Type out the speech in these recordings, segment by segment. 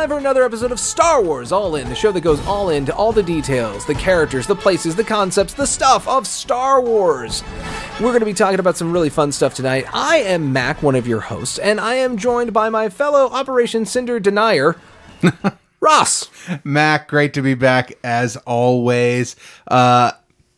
time for another episode of Star Wars All In, the show that goes all into all the details, the characters, the places, the concepts, the stuff of Star Wars. We're going to be talking about some really fun stuff tonight. I am Mac, one of your hosts, and I am joined by my fellow Operation Cinder denier, Ross. Mac, great to be back as always. Uh,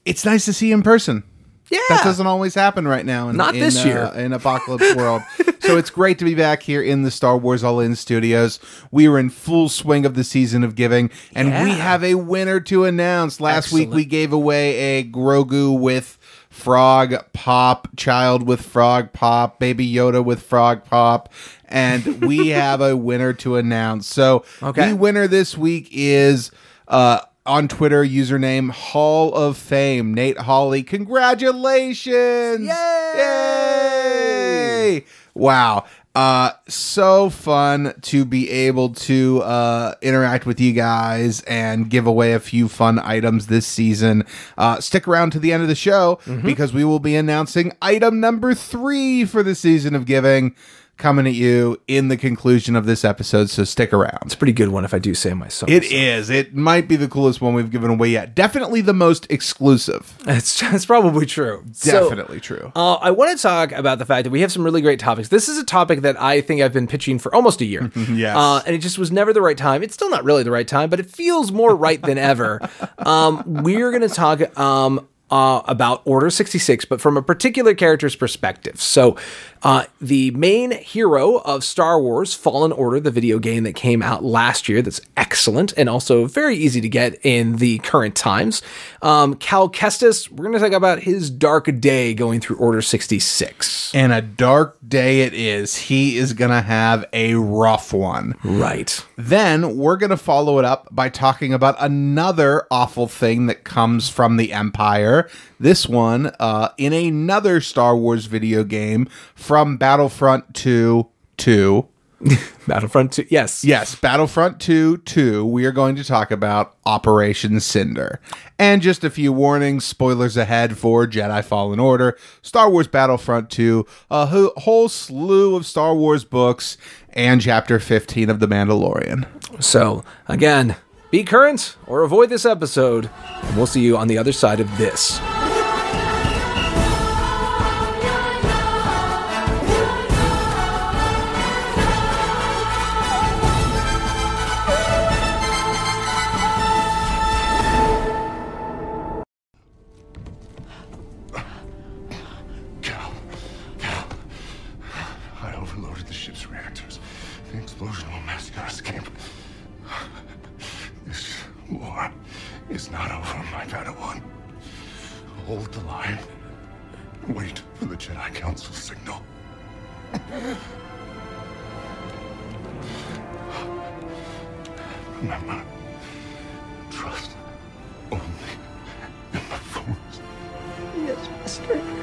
it's nice to see you in person. Yeah. That doesn't always happen right now. In, Not in, this uh, year. in Apocalypse World. so it's great to be back here in the Star Wars All In studios. We are in full swing of the season of giving, and we have a winner to announce. Last week we gave away a Grogu with frog pop, child with frog pop, baby Yoda with frog pop, and we have a winner to announce. So Okay. the winner this week is uh on Twitter, username Hall of Fame, Nate Hawley. Congratulations! Yay! Yay! Wow. Uh, so fun to be able to uh, interact with you guys and give away a few fun items this season. Uh, stick around to the end of the show because we will be announcing item number three for the season of giving coming at you in the conclusion of this episode. So stick around. It's a pretty good one if I do say myself. It is. It might be the coolest one we've given away yet. Definitely the most exclusive. It's, it's probably true. So, Definitely true. Uh, I want to talk about the fact that we have some really great topics. This is a topic that I think I've been pitching for almost a year. Yes. Uh, and it just was never the right time. It's still not really the right time, but it feels more right than ever. Um, we're going to talk um, uh, about Order 66, but from a particular character's perspective. So, uh, the main hero of Star Wars Fallen Order, the video game that came out last year, that's excellent and also very easy to get in the current times. Um, Cal Kestis, we're going to talk about his dark day going through Order 66. and a dark day it is. He is going to have a rough one. Right. Then we're going to follow it up by talking about another awful thing that comes from the Empire. This one uh, in another Star Wars video game from Battlefront 2 2. Battlefront 2. Yes. Yes, Battlefront 2 2, we are going to talk about Operation Cinder. And just a few warnings, spoilers ahead for Jedi Fallen Order, Star Wars Battlefront 2, a ho- whole slew of Star Wars books, and Chapter 15 of The Mandalorian. So, again, be current or avoid this episode, and we'll see you on the other side of this. Hold the line. Wait for the Jedi Council signal. Remember, trust only in the Force. Yes, Master.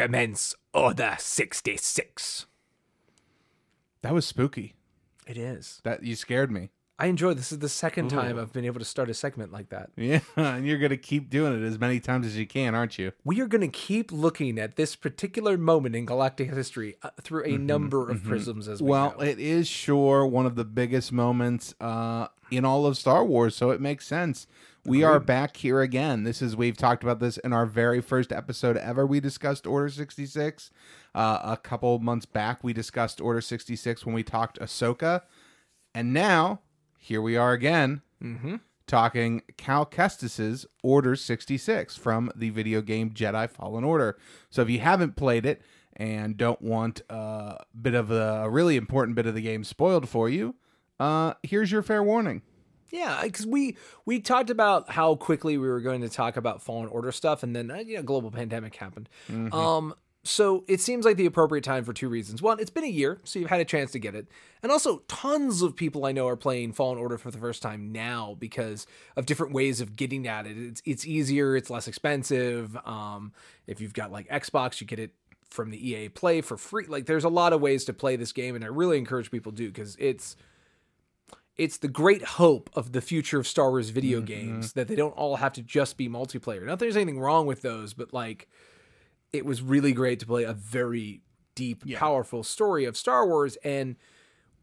Commence Order 66. That was spooky. It is. That you scared me. I enjoy this. is the second time I've been able to start a segment like that. Yeah, and you're going to keep doing it as many times as you can, aren't you? We are going to keep looking at this particular moment in galactic history uh, through a number of prisms as we Well, go. it is sure one of the biggest moments uh, in all of Star Wars, so it makes sense. We are back here again. This is we've talked about this in our very first episode ever. We discussed Order sixty six. Uh, a couple months back, we discussed Order sixty six when we talked Ahsoka, and now here we are again, talking Cal Kestis's Order sixty six from the video game Jedi Fallen Order. So if you haven't played it and don't want a bit of a, a really important bit of the game spoiled for you, uh, here's your fair warning. Yeah, because we we talked about how quickly we were going to talk about Fallen Order stuff, and then uh, you know global pandemic happened. Um, so it seems like the appropriate time for two reasons. One, it's been a year, so you've had a chance to get it. And also, tons of people I know are playing Fallen Order for the first time now because of different ways of getting at it. It's it's easier, it's less expensive. Um, if you've got like Xbox, you get it from the EA Play for free. Like there's a lot of ways to play this game, and I really encourage people to do because it's it's the great hope of the future of Star Wars video Mm-hmm. games that they don't all have to just be multiplayer. Not that there's anything wrong with those, but like it was really great to play a very deep, powerful story of Star Wars. And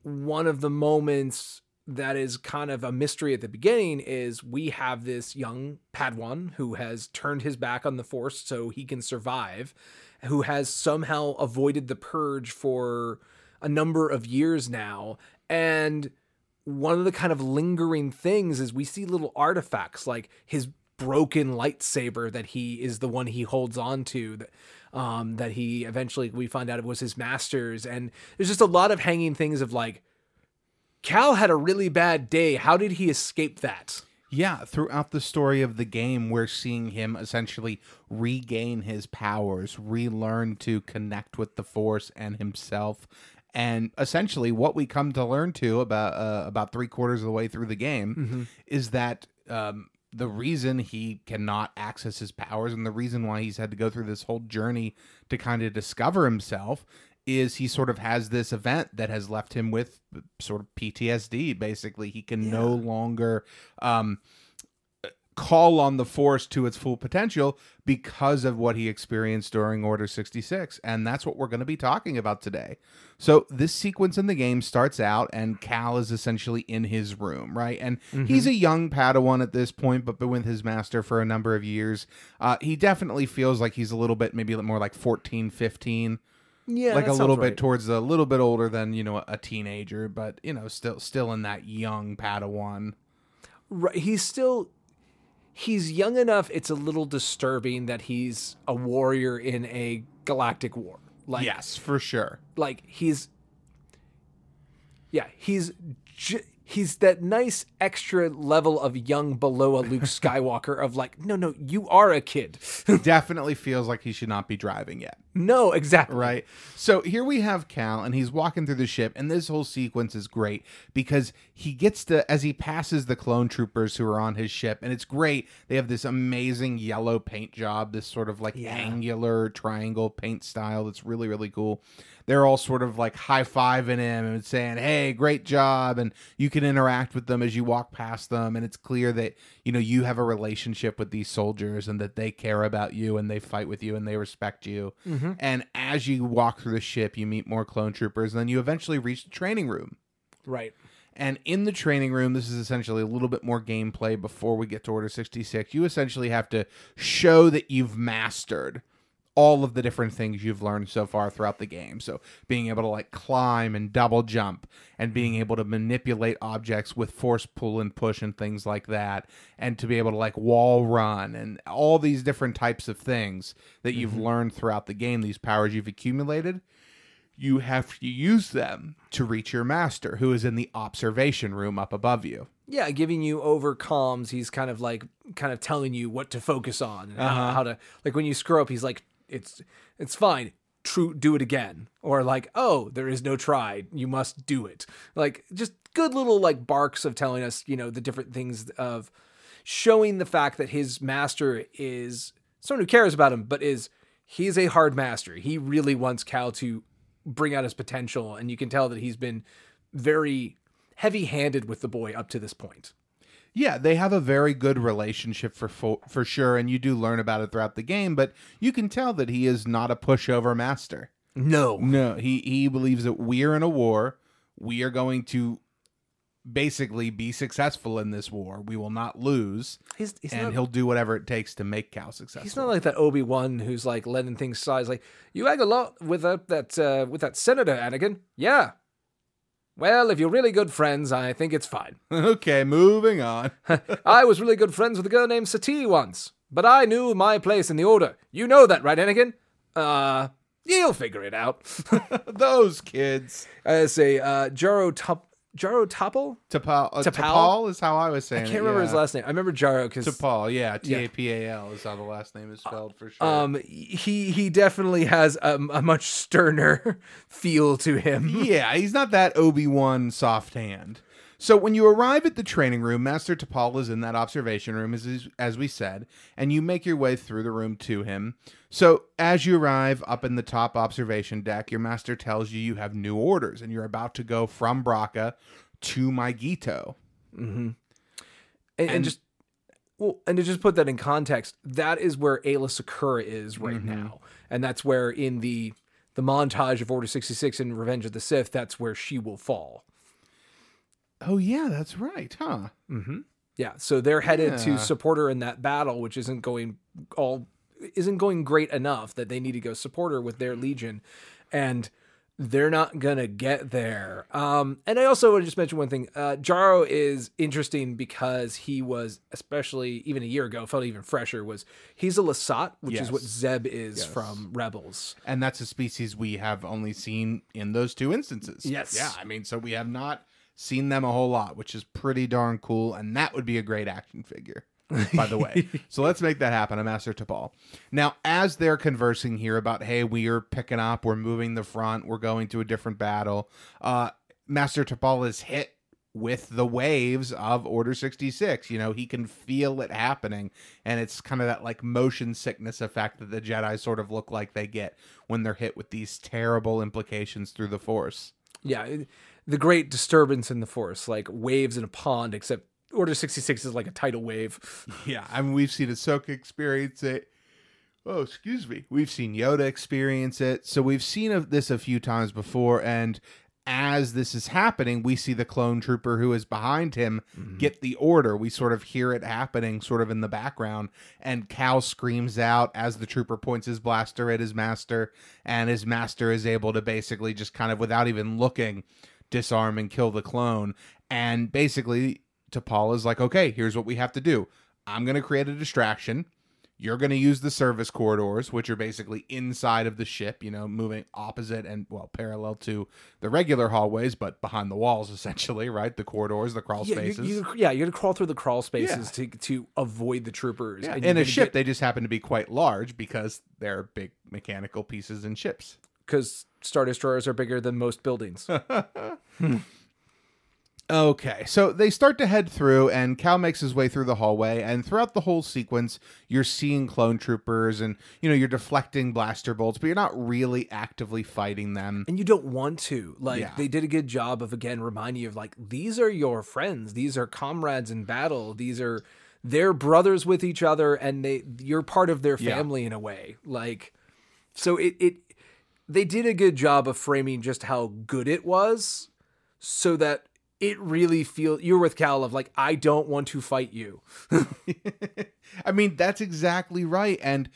one of the moments that is kind of a mystery at the beginning is we have this young Padawan who has turned his back on the Force so he can survive, who has somehow avoided the purge for a number of years now. And one of the kind of lingering things is we see little artifacts like his broken lightsaber that he is the one he holds on to that um that he eventually we find out it was his master's. And there's just a lot of hanging things of like Cal had a really bad day. How did he escape that? Yeah, throughout the story of the game, we're seeing him essentially regain his powers, relearn to connect with the Force and himself. And essentially, what we come to learn to about uh, about three quarters of the way through the game is that um, the reason he cannot access his powers and the reason why he's had to go through this whole journey to kind of discover himself is he sort of has this event that has left him with sort of PTSD. Basically, he can no longer um, call on the Force to its full potential because of what he experienced during Order 66. And that's what we're going to be talking about today. So, this sequence in the game starts out, and Cal is essentially in his room, right? And he's a young Padawan at this point, but been with his master for a number of years. Uh, he definitely feels like he's a little bit, maybe more like 14, 15 yeah like a little bit right. towards a little bit older than you know a teenager but you know still still in that young padawan right he's still he's young enough it's a little disturbing that he's a warrior in a galactic war. Like yes for sure. like he's yeah he's j- he's that nice extra level of young below a luke skywalker of like no no you are a kid. Definitely feels like he should not be driving yet. No exactly. Right? So here we have cal and he's walking through the ship and this whole sequence is great because he gets to as he passes the clone troopers who are on his ship and it's great. They have this amazing yellow paint job this sort of like angular triangle paint style that's really really cool they're all sort of like high-fiving him and saying hey great job and you can interact with them as you walk past them and it's clear that you know you have a relationship with these soldiers and that they care about you and they fight with you and they respect you. Mm-hmm. And as you walk through the ship you meet more clone troopers and then you eventually reach the training room. Right. And in the training room, this is essentially a little bit more gameplay before we get to Order 66. You essentially have to show that you've mastered all of the different things you've learned so far throughout the game. So, being able to like climb and double jump and being mm-hmm. able to manipulate objects with force pull and push and things like that, and to be able to like wall run and all these different types of things that you've mm-hmm. learned throughout the game, these powers you've accumulated you have to use them to reach your master, who is in the observation room up above you. yeah giving you over comms he's kind of like kind of telling you what to focus on and how, uh-huh. how to like when you screw up he's like it's it's fine true do it again. Or like oh there is no try you must do it. Like just good little like barks of telling us you know the different things of showing the fact that his master is someone who cares about him but is he's a hard master. He really wants cal to bring out his potential and you can tell that he's been very heavy-handed with the boy up to this point Yeah, they have a very good relationship for fo- for sure, and you do learn about it throughout the game. But you can tell that he is not a pushover master. no No, he he believes that we're in a war. We are going to basically be successful in this war. We will not lose, he's, he's and not, he'll do whatever it takes to make Cal successful. he's not like that obi-wan who's like letting things slide He's like you had a lot with that that uh, with that senator anakin yeah well if you're really good friends i think it's fine okay, moving on. i was really good friends with a girl named sati once but i knew my place in the order you know that right anakin uh you'll figure it out Those kids. I say uh, Jaro Tup- Jaro Tapal. Uh? T'Pol is how I was saying. I can't remember his last name. I remember Jaro because T'Pol, yeah, T A P A L is how the last name is spelled for sure. um he he definitely has a, a much sterner feel to him. yeah, he's not that Obi Wan soft hand. So when you arrive at the training room, Master T'Pol is in that observation room, as as we said, and you make your way through the room to him. So as you arrive up in the top observation deck, your master tells you you have new orders, and you're about to go from Bracca to Mygeeto. and, and, And- just well, and to just put that in context, that is where Aayla Secura is right Mm-hmm. now, and that's where in the the montage of Order sixty six and Revenge of the Sith, that's where she will fall. Oh yeah, that's right, huh? Yeah, so they're headed Yeah. to support her in that battle, which isn't going all isn't going great enough that they need to go support her with their legion, and they're not gonna get there. Um, and I also want to just mention one thing: uh, Jaro is interesting because he was, especially even a year ago, felt even fresher. Was he's a Lasat, which is what Zeb is from Rebels. And that's a species we have only seen in those two instances. Yes. Yeah, I mean, so we have not seen them a whole lot, which is pretty darn cool. And that would be a great action figure, by the way. so let's make that happen, a Master T'Pol. Now, as they're conversing here about, hey, we are picking up, we're moving the front, we're going to a different battle, uh, Master T'Pol is hit with the waves of Order 66. You know, he can feel it happening. And it's kind of that like motion sickness effect that the Jedi sort of look like they get when they're hit with these terrible implications through the Force. Yeah, the great disturbance in the Force, like waves in a pond, except Order sixty six is like a tidal wave. Yeah, I mean, we've seen Ahsoka experience it. Oh, excuse me. We've seen Yoda experience it. So we've seen of this a few times before. And as this is happening, we see the clone trooper who is behind him mm-hmm. get the order. We sort of hear it happening sort of in the background. And Cal screams out as the trooper points his blaster at his master. And his master is able to basically just kind of, without even looking, disarm and kill the clone. And basically, T'Pol is like, okay, here's what we have to do. I'm going to create a distraction. You're going to use the service corridors, which are basically inside of the ship, you know, moving opposite and, well, parallel to the regular hallways, but behind the walls, essentially, right? The corridors, the crawl Yeah, spaces. you, you, yeah, you're gonna crawl through the crawl spaces to to avoid the troopers. Yeah, and In a ship, get- they just happen to be quite large because they're big mechanical pieces in ships. because star destroyers are bigger than most buildings. Okay, so they start to head through, and Cal makes his way through the hallway. And throughout the whole sequence, you're seeing clone troopers, and you know you're deflecting blaster bolts, but you're not really actively fighting them. and you don't want to. Like Yeah. they did a good job of again reminding you of like these are your friends, these are comrades in battle, these are they're brothers with each other, and they you're part of their Yeah. family in a way. Like so it it they did a good job of framing just how good it was, so that it really feel you're with Cal of like I don't want to fight you. I mean, that's exactly right, and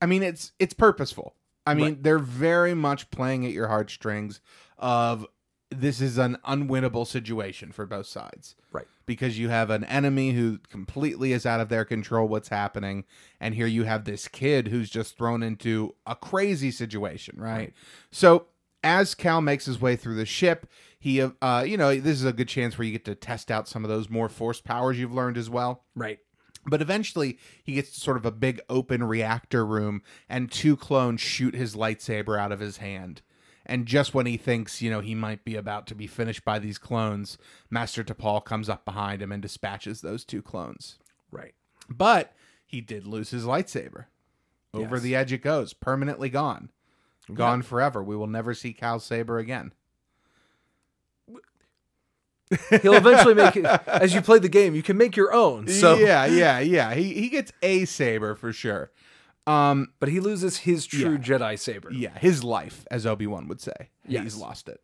I mean it's it's purposeful. I mean, Right. they're very much playing at your heartstrings. Of this is an unwinnable situation for both sides. Right. Because you have an enemy who completely is out of their control what's happening and here you have this kid who's just thrown into a crazy situation right, so as cal makes his way through the ship he uh you know this is a good chance where you get to test out some of those more force powers you've learned as well. Right. but eventually he gets to sort of a big open reactor room and two clones shoot his lightsaber out of his hand and just when he thinks, you know, he might be about to be finished by these clones, Master T'Pol comes up behind him and dispatches those two clones. Right. But he did lose his lightsaber. Over Yes. the edge it goes, permanently gone. Gone forever. We will never see Cal's saber again. He'll eventually make it as you play the game, you can make your own. So yeah, yeah, yeah. He he gets a saber for sure. Um, but he loses his true Yeah. Jedi saber. yeah, his life, as Obi Wan would say. Yes. He's lost it.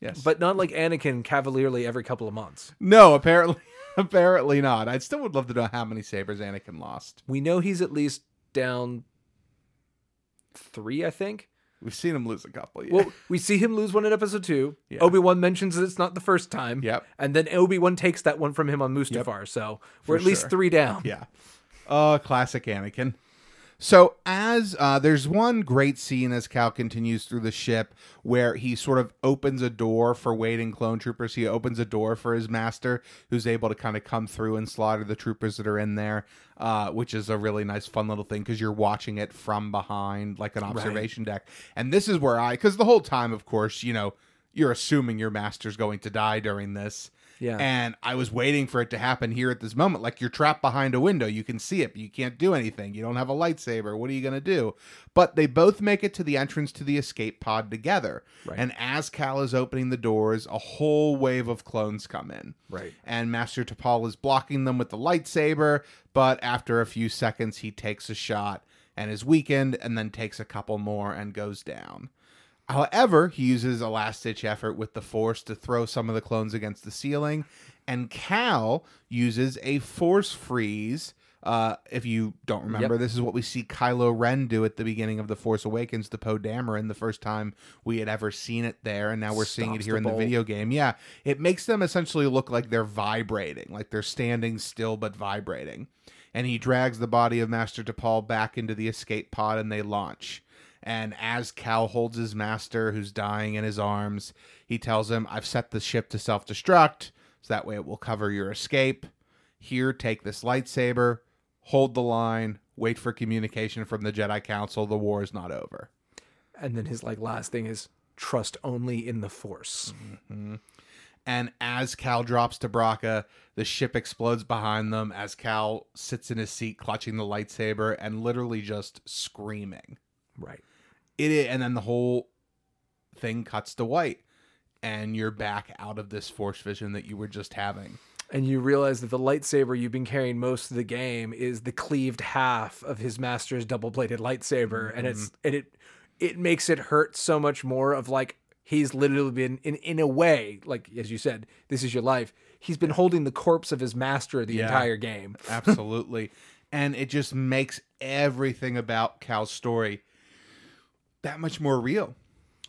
Yes, But not like Anakin cavalierly every couple of months. no, apparently, apparently not. I still would love to know how many sabers Anakin lost. We know he's at least down three, I think. We've seen him lose a couple. Yeah. Well, we see him lose one in episode two. Yeah. Obi Wan mentions that it's not the first time. Yep. And then Obi Wan takes that one from him on Mustafar. So we're For at least sure. three down. Yeah. Oh, classic Anakin. So as uh, there's one great scene as Cal continues through the ship where he sort of opens a door for waiting clone troopers. He opens a door for his master, who's able to kind of come through and slaughter the troopers that are in there, uh, which is a really nice, fun little thing because you're watching it from behind, like an observation deck. And this is where I, because the whole time, of course, you know, you're assuming your master's going to die during this. Yeah. And I was waiting for it to happen here at this moment. Like you're trapped behind a window. You can see it, but you can't do anything. You don't have a lightsaber. What are you going to do? But they both make it to the entrance to the escape pod together. Right. And as Cal is opening the doors, a whole wave of clones come in. Right. And Master Tapal is blocking them with the lightsaber, but after a few seconds, he takes a shot and is weakened, and then takes a couple more and goes down. However, he uses a last ditch effort with the Force to throw some of the clones against the ceiling, and Cal uses a Force freeze. Uh, if you don't remember, Yep. this is what we see Kylo Ren do at the beginning of The Force Awakens to Poe Dameron, the first time we had ever seen it there, and now we're seeing it here the in the bolt. video game. Yeah, it makes them essentially look like they're vibrating, like they're standing still but vibrating. And he drags the body of Master Tapal back into the escape pod, and they launch. And as Cal holds his master, who's dying in his arms, he tells him, I've set the ship to self destruct, so that way it will cover your escape. Here, take this lightsaber, hold the line, wait for communication from the Jedi Council. The war is not over. And then his like last thing is trust only in the force. Mm-hmm. And as Cal drops to Bracca, the ship explodes behind them as Cal sits in his seat clutching the lightsaber and literally just screaming. Right. It and then the whole thing cuts to white and you're back out of this force vision that you were just having And you realize that the lightsaber you've been carrying most of the game is the cleaved half of his master's double-bladed lightsaber, and it's mm-hmm. and it it makes it hurt so much more. Of like he's literally been in in a way, like as you said, this is your life. He's been holding the corpse of his master the Yeah. entire game. absolutely and it just makes everything about cal's story that much more real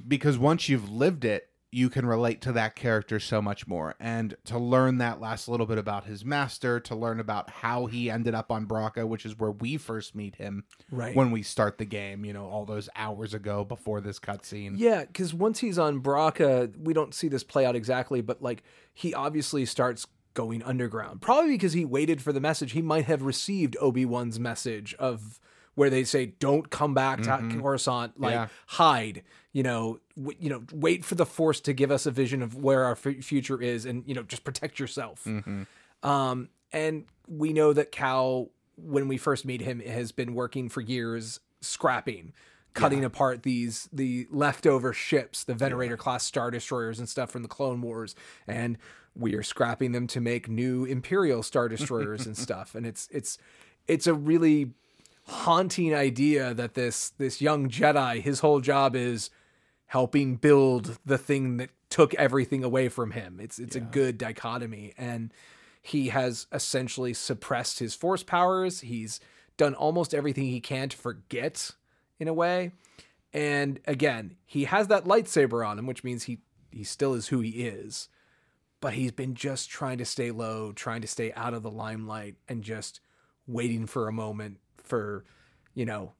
because once you've lived it you can relate to that character so much more and to learn that last little bit about his master to learn about how he ended up on Bracca which is where we first meet him Right. when we start the game you know all those hours ago before this cutscene Yeah, because once he's on Bracca, we don't see this play out exactly, but like he obviously starts going underground. Probably because he waited for the message. He might have received Obi Wan's message of where they say, "Don't come back to Coruscant. Like Yeah. hide. You know, w- you know, wait for the Force to give us a vision of where our f- future is, and you know, just protect yourself." Um, and we know that Cal, when we first meet him, has been working for years scrapping, cutting apart these the leftover ships, the Venator class star destroyers and stuff from the Clone Wars, and we are scrapping them to make new Imperial star destroyers and stuff. And it's it's it's a really haunting idea that this this young Jedi, his whole job is helping build the thing that took everything away from him. It's it's a good dichotomy and he has essentially suppressed his force powers. He's done almost everything he can to forget in a way. And again, he has that lightsaber on him, which means he he still is who he is. But he's been just trying to stay low, trying to stay out of the limelight and just waiting for a moment for, you know,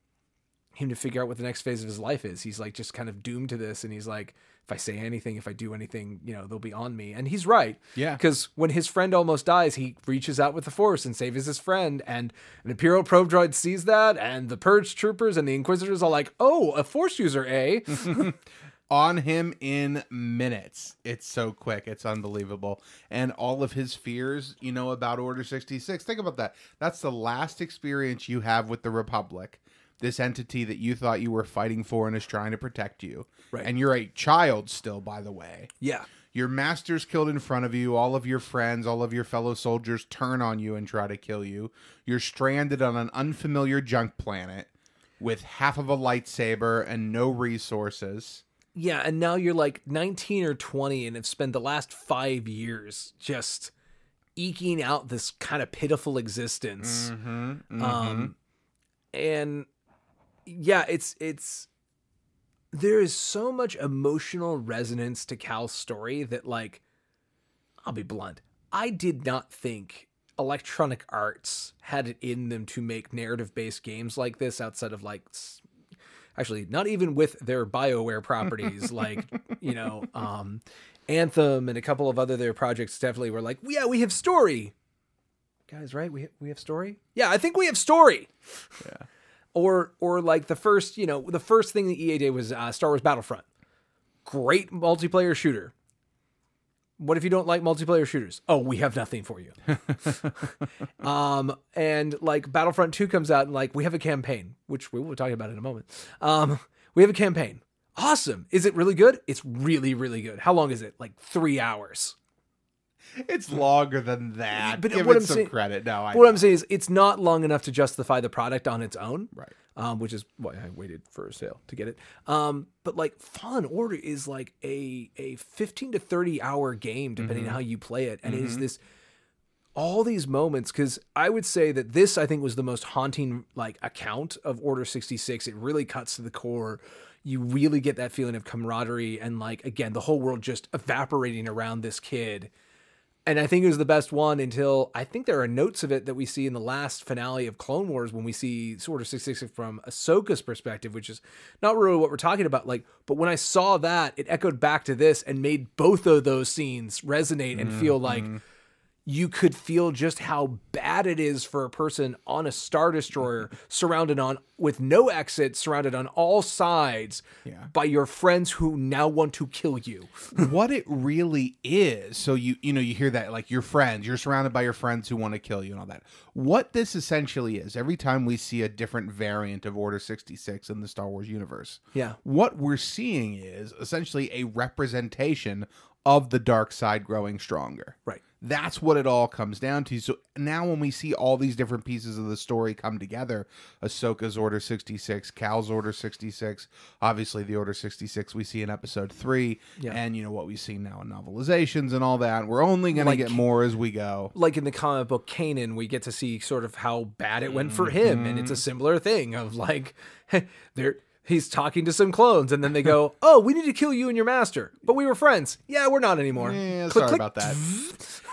him to figure out what the next phase of his life is. He's like just kind of doomed to this and he's like if I say anything, if I do anything, you know, they'll be on me. And he's right. Yeah. Because when his friend almost dies, he reaches out with the force and saves his friend. And an Imperial probe droid sees that, and the Purge troopers and the Inquisitors are like, oh, a force user, eh? on him in minutes. It's so quick. It's unbelievable. And all of his fears, you know, about Order 66. Think about that. That's the last experience you have with the Republic. This entity that you thought you were fighting for and is trying to protect you. Right. And you're a child still, by the way. yeah. Your master's killed in front of you. All of your friends, all of your fellow soldiers turn on you and try to kill you. You're stranded on an unfamiliar junk planet with half of a lightsaber and no resources. Yeah. And now you're like 19 or 20 and have spent the last five years just eking out this kind of pitiful existence. Um, and yeah, it's it's there is so much emotional resonance to Cal's story that like I'll be blunt. I did not think Electronic Arts had it in them to make narrative based games like this outside of like actually not even with their BioWare properties like, you know, um Anthem and a couple of other their projects definitely were like, "Yeah, we have story." Guys, right? We we have story? Yeah, I think we have story. Yeah. Or or like the first, you know, the first thing that EA did was uh, Star Wars Battlefront. Great multiplayer shooter. What if you don't like multiplayer shooters? Oh, we have nothing for you. um, and like Battlefront 2 comes out and like we have a campaign, which we will talk about in a moment. Um, we have a campaign. Awesome. Is it really good? It's really, really good. How long is it? Like three hours. It's longer than that. But Give what it I'm some saying- credit. No, I what know. I'm saying is it's not long enough to justify the product on its own. Right. Um, which is why I waited for a sale to get it. Um, but like Fallen Order is like a a 15 to 30 hour game depending on how you play it. And it is this all these moments because I would say that this I think was the most haunting like account of Order 66. It really cuts to the core. You really get that feeling of camaraderie and like again the whole world just evaporating around this kid. And I think it was the best one until I think there are notes of it that we see in the last finale of Clone Wars when we see sort of 66 from Ahsoka's perspective, which is not really what we're talking about. Like, but when I saw that, it echoed back to this and made both of those scenes resonate and feel like mm-hmm. You could feel just how bad it is for a person on a star destroyer surrounded on with no exit surrounded on all sides Yeah. by your friends who now want to kill you what it really is. So you you know you hear that like your friends, you're surrounded by your friends who want to kill you and all that. What this essentially is, every time we see a different variant of Order 66 in the Star Wars universe. Yeah. What we're seeing is essentially a representation of the dark side growing stronger. Right. That's what it all comes down to. So now when we see all these different pieces of the story come together, Ahsoka's Order 66, Cal's Order 66, obviously the Order 66 we see in episode 3, Yeah. and you know what we see now in novelizations and all that. We're only going Like- to get more as we go. like in the comic book Kanan, we get to see sort of how bad it went for him, and Mm-hmm. it's a similar thing of like, there he's talking to some clones, and then they go, "Oh, we need to kill you and your master, but we were friends. Yeah, we're not anymore. Yeah, Click, sorry click. about that.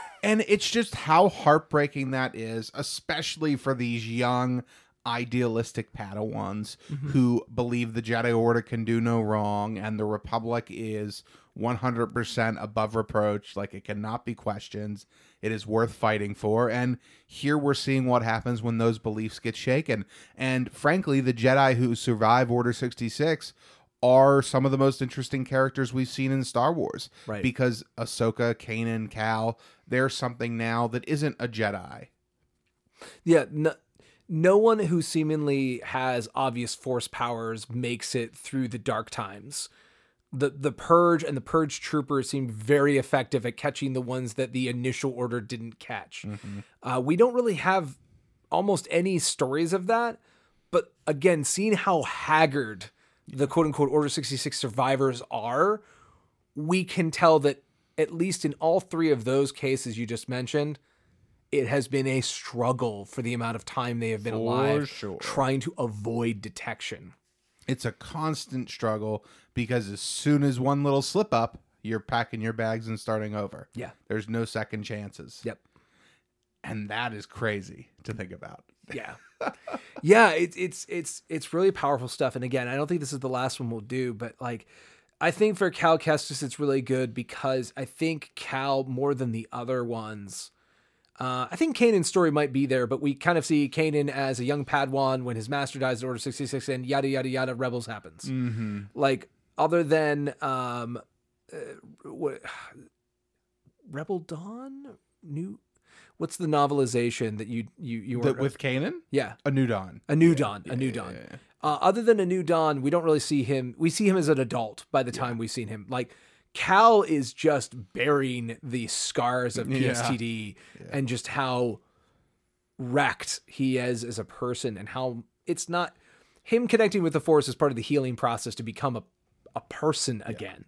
and it's just how heartbreaking that is, especially for these young, idealistic Padawans Mm-hmm. who believe the Jedi Order can do no wrong and the Republic is 100% above reproach. Like it cannot be questioned. It is worth fighting for. And here we're seeing what happens when those beliefs get shaken. And frankly, the Jedi who survive Order 66 are some of the most interesting characters we've seen in Star Wars. Right. Because Ahsoka, Kanan, Cal, they're something now that isn't a Jedi. Yeah, no, no one who seemingly has obvious force powers makes it through the dark times. The the purge and the purge troopers seemed very effective at catching the ones that the initial order didn't catch. Uh, we don't really have almost any stories of that, but again, seeing how haggard the quote unquote Order 66 survivors are, we can tell that at least in all three of those cases you just mentioned, it has been a struggle for the amount of time they have been alive sure. trying to avoid detection. It's a constant struggle because as soon as one little slip up, you're packing your bags and starting over. Yeah. There's no second chances. Yep. And that is crazy to think about. Yeah. yeah, it's it's it's it's really powerful stuff. And again, I don't think this is the last one we'll do, but like I think for Cal Kestis it's really good because I think Cal more than the other ones. Uh, I think Kanan's story might be there, but we kind of see Kanan as a young Padawan when his master dies at Order 66 and yada yada yada rebels happens. Mm-hmm. Like other than um uh, what Rebel Dawn? New what's the novelization that you you you were with Kanan? yeah A New Dawn. a new dawn a new dawn uh, other than a new dawn we don't really see him we see him as an adult by the time we've seen him like cal is just bearing the scars of Yeah. and just how wrecked he is as a person and how it's not him connecting with the force is part of the healing process to become a, a person again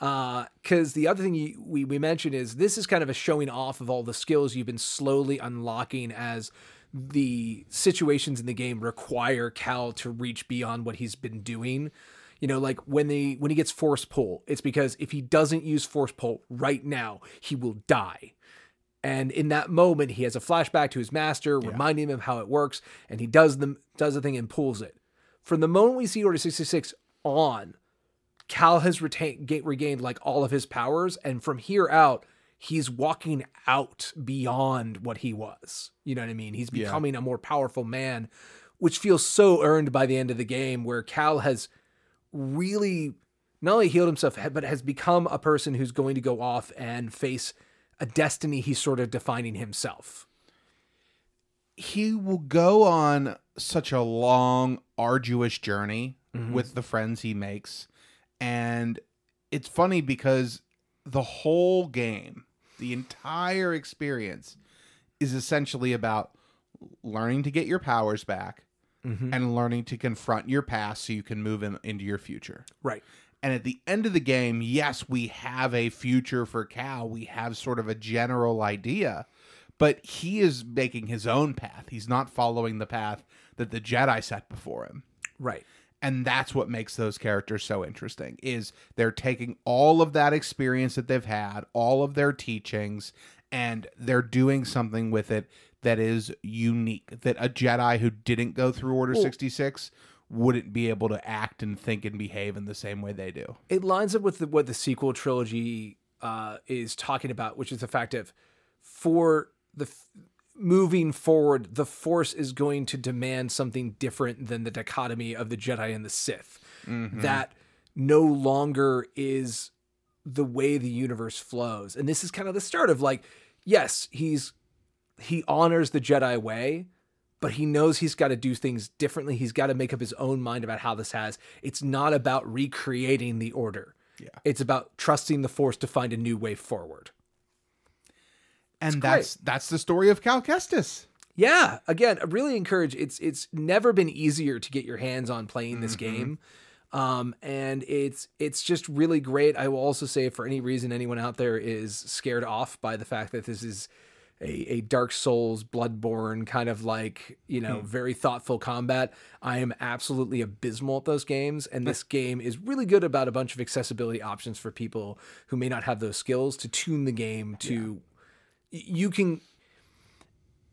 uh, because the other thing you, we, we mentioned is this is kind of a showing off of all the skills you've been slowly unlocking as the situations in the game require Cal to reach beyond what he's been doing. You know, like when they when he gets force pull, it's because if he doesn't use force pull right now, he will die. And in that moment, he has a flashback to his master, reminding him of how it works, and he does the does the thing and pulls it. From the moment we see Order sixty six on, Cal has retained regained like all of his powers, and from here out, he's walking out beyond what he was. You know what I mean? He's becoming a more powerful man, which feels so earned by the end of the game, where Cal has really not only healed himself, but has become a person who's going to go off and face a destiny he's sort of defining himself. he will go on such a long, arduous journey mm-hmm. with the friends he makes. And it's funny because the whole game, the entire experience, is essentially about learning to get your powers back Mm-hmm. and learning to confront your past so you can move in, into your future. Right. And at the end of the game, yes, we have a future for Cal. We have sort of a general idea, but he is making his own path. He's not following the path that the Jedi set before him. Right. And that's what makes those characters so interesting is they're taking all of that experience that they've had, all of their teachings, and they're doing something with it that is unique that a Jedi who didn't go through Order 66 wouldn't be able to act and think and behave in the same way they do. it lines up with the, what the sequel trilogy uh, is talking about, which is the fact of for the f- moving forward, the Force is going to demand something different than the dichotomy of the Jedi and the Sith. That no longer is the way the universe flows, and this is kind of the start of like, yes, he's he honors the Jedi way, but he knows he's got to do things differently. He's got to make up his own mind about how this has. It's not about recreating the order. Yeah. It's about trusting the force to find a new way forward. And that's that's the story of Cal Kestis. Yeah, again, I really encourage it's it's never been easier to get your hands on playing this mm-hmm. game. Um, and it's it's just really great. I will also say for any reason anyone out there is scared off by the fact that this is a, a Dark Souls, Bloodborne kind of like, you know, very thoughtful combat. I am absolutely abysmal at those games. And this game is really good about a bunch of accessibility options for people who may not have those skills to tune the game to y- you can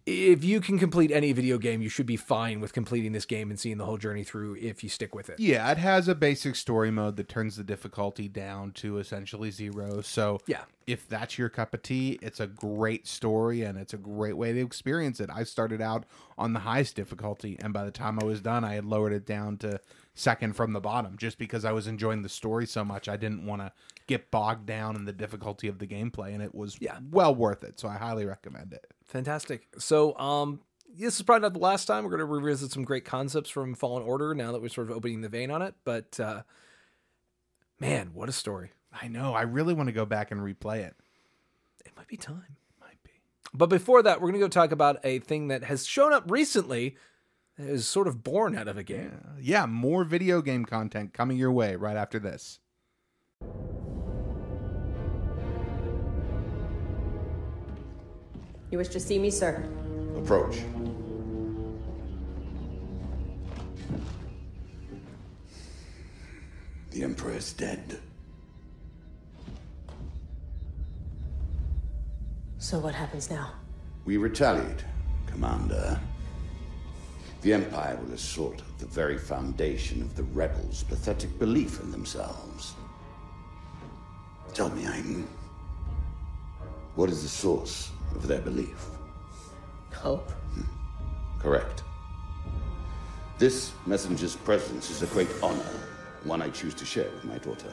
if you can complete any video game, you should be fine with completing this game and seeing the whole journey through if you stick with it. Yeah, it has a basic story mode that turns the difficulty down to essentially zero. So Yeah. if that's your cup of tea, it's a great story and it's a great way to experience it. I started out on the highest difficulty, and by the time I was done, I had lowered it down to second from the bottom, just because I was enjoying the story so much. I didn't want to get bogged down in the difficulty of the gameplay, and it was Yeah. well worth it. So I highly recommend it. Fantastic. So, um, this is probably not the last time we're going to revisit some great concepts from Fallen Order now that we're sort of opening the vein on it. But uh, man, what a story! I know. I really want to go back and replay it. It might be time. Might be. But before that, we're going to go talk about a thing that has shown up recently. That is sort of born out of a game. Yeah, more video game content coming your way right after this. You wish to see me, sir? Approach. The Emperor is dead. So what happens now? We retaliate, Commander. The Empire will assault the very foundation of the rebels' pathetic belief in themselves. Tell me, Iden, what is the source of their belief? Hope. Correct. This messenger's presence is a great honor, one I choose to share with my daughter.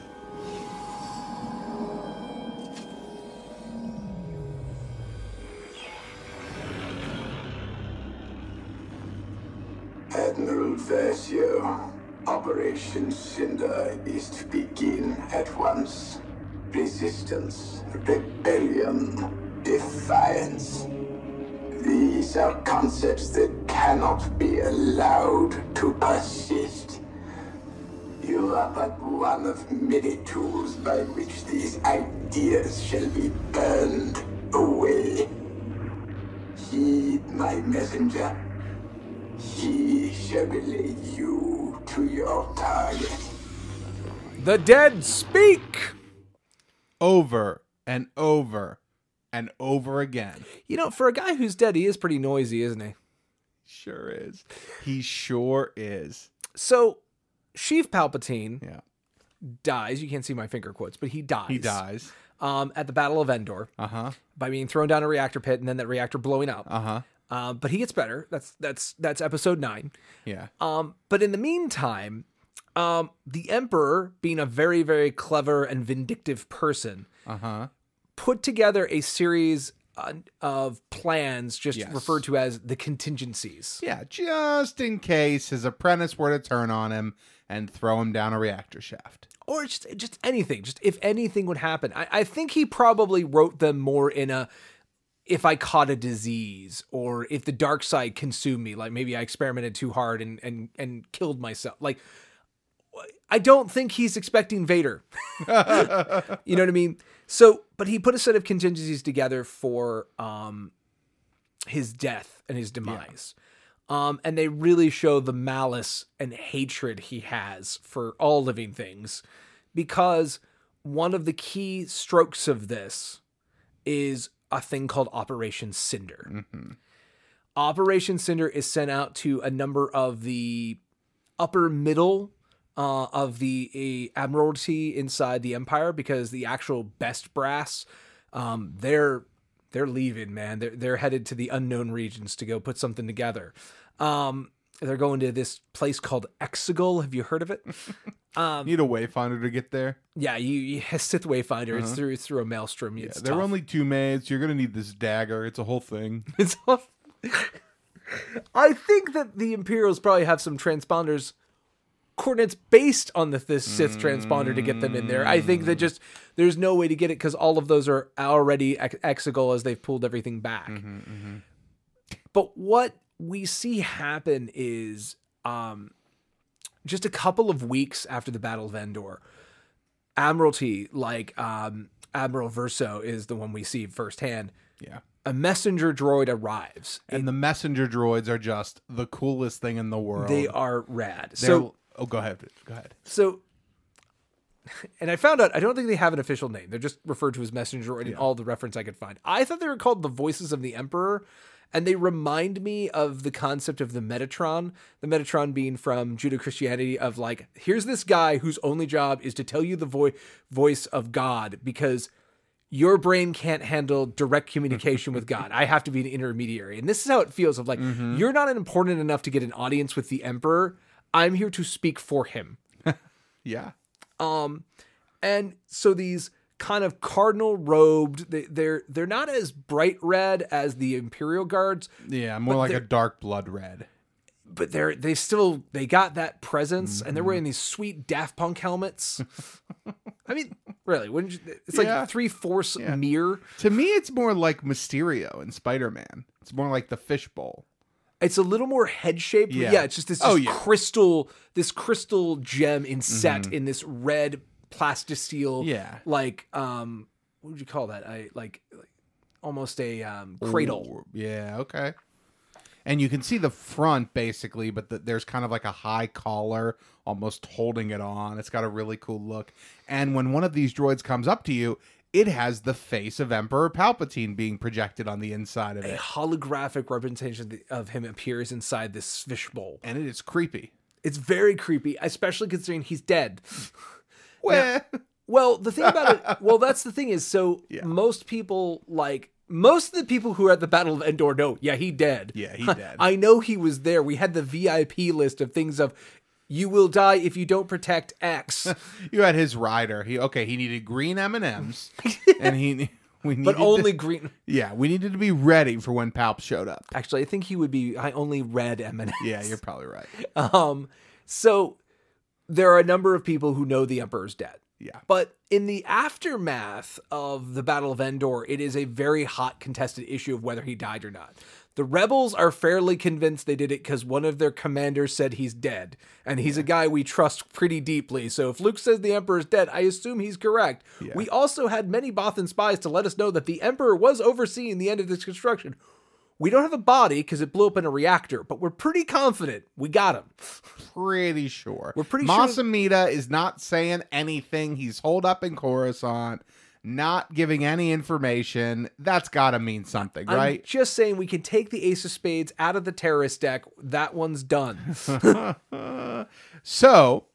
Admiral Versio, Operation Cinder is to begin at once. Resistance, rebellion, defiance. These are concepts that cannot be allowed to persist. You are but one of many tools by which these ideas shall be burned away. Heed my messenger. He shall relay you to your target. The dead speak. Over and over and over again. You know, for a guy who's dead, he is pretty noisy, isn't he? Sure is. He sure is. So, Sheev Palpatine Yeah. dies. You can't see my finger quotes, but he dies. He dies. Um, at the Battle of Endor Uh huh. by being thrown down a reactor pit and then that reactor blowing up. Uh huh. Uh, but he gets better. That's that's that's episode nine. Yeah. Um, but in the meantime, um, the Emperor, being a very very clever and vindictive person, Uh huh. Put together a series uh, of plans, just Yes. referred to as the contingencies. Yeah, just in case his apprentice were to turn on him and throw him down a reactor shaft. or just just anything just if anything would happen I, I think he probably wrote them more in a if i caught a disease or if the dark side consumed me like maybe i experimented too hard and and and killed myself like i don't think he's expecting vader you know what i mean so but he put a set of contingencies together for um his death and his demise. Um, and they really show the malice and hatred he has for all living things because one of the key strokes of this is a thing called Operation Cinder. Operation Cinder is sent out to a number of the upper middle uh, of the uh, admiralty inside the empire because the actual best brass um, they're they're leaving man they're, they're headed to the unknown regions to go put something together um, they're going to this place called Exegol. Have you heard of it? Um, Need a wayfinder to get there. Yeah, you, you Sith Wayfinder. It's through it's through a maelstrom. It's there are only two maids. You're gonna need this dagger. It's a whole thing. It's off. I think that the Imperials probably have some transponders coordinates based on the this Sith transponder to get them in there. I think that just there's no way to get it because all of those are already ex- exegol as they've pulled everything back. But what we see happen is um, just a couple of weeks after the Battle of Endor, Admiralty, like um, Admiral Versio, is the one we see firsthand. Yeah. A messenger droid arrives. And the messenger droids are just the coolest thing in the world. They are rad. They're- So oh, go ahead. Go ahead. so and I found out I don't think they have an official name. They're just referred to as messenger in all the reference I could find. I thought they were called the voices of the emperor and they remind me of the concept of the Metatron, the Metatron being from Judeo Christianity of like here's this guy whose only job is to tell you the vo- voice of God because your brain can't handle direct communication with God. I have to be an intermediary. And this is how it feels of like mm-hmm. you're not important enough to get an audience with the emperor. I'm here to speak for him. Yeah. Um, And so these kind of cardinal robed, they, they're they're not as bright red as the imperial guards, Yeah. More like a dark blood red. but they're they still they got that presence and they're wearing these sweet Daft Punk helmets. I mean, really, wouldn't you, it's like Yeah. three fourths mirror. To me, it's more like Mysterio in Spider Man. It's more like the fishbowl. It's a little more head shaped. Yeah. Yeah. it's just this, Oh, yeah. crystal, this crystal gem inset in this red plasticine. Yeah. like um, what would you call that? I like, like almost a um cradle. Ooh, Yeah, okay. And you can see the front basically, but the, there's kind of like a high collar, almost holding it on. It's got a really cool look. And when one of these droids comes up to you, it has the face of Emperor Palpatine being projected on the inside of A it. A holographic representation of him appears inside this fishbowl. And it is creepy. It's very creepy, especially considering he's dead. Well, Well, the thing about it, well, that's the thing is, so most people like most of the people who are at the Battle of Endor know, yeah, he dead. Yeah, he dead. I know he was there. We had the VIP list of things of you will die if you don't protect X, you had his rider. He okay, he needed green M&Ms and he we needed but only to, green. Yeah, we needed to be ready for when Palp showed up. Actually, I think he would be. I only read M and M's. Yeah, you're probably right. Um, so there are a number of people who know the Emperor's dead. Yeah. But in the aftermath of the Battle of Endor, it is a very hot contested issue of whether he died or not. The rebels are fairly convinced they did it because one of their commanders said he's dead, and he's a guy we trust pretty deeply. So if Luke says the Emperor's dead, I assume he's correct. We also had many Bothan spies to let us know that the Emperor was overseeing the end of this construction. We don't have a body because it blew up in a reactor, but we're pretty confident we got him. pretty sure. We're pretty sure- Mas Amedda is not saying anything. He's holed up in Coruscant. Not giving any information. That's got to mean something, I'm right? just saying we can take the Ace of Spades out of the terrorist deck. That one's done. So,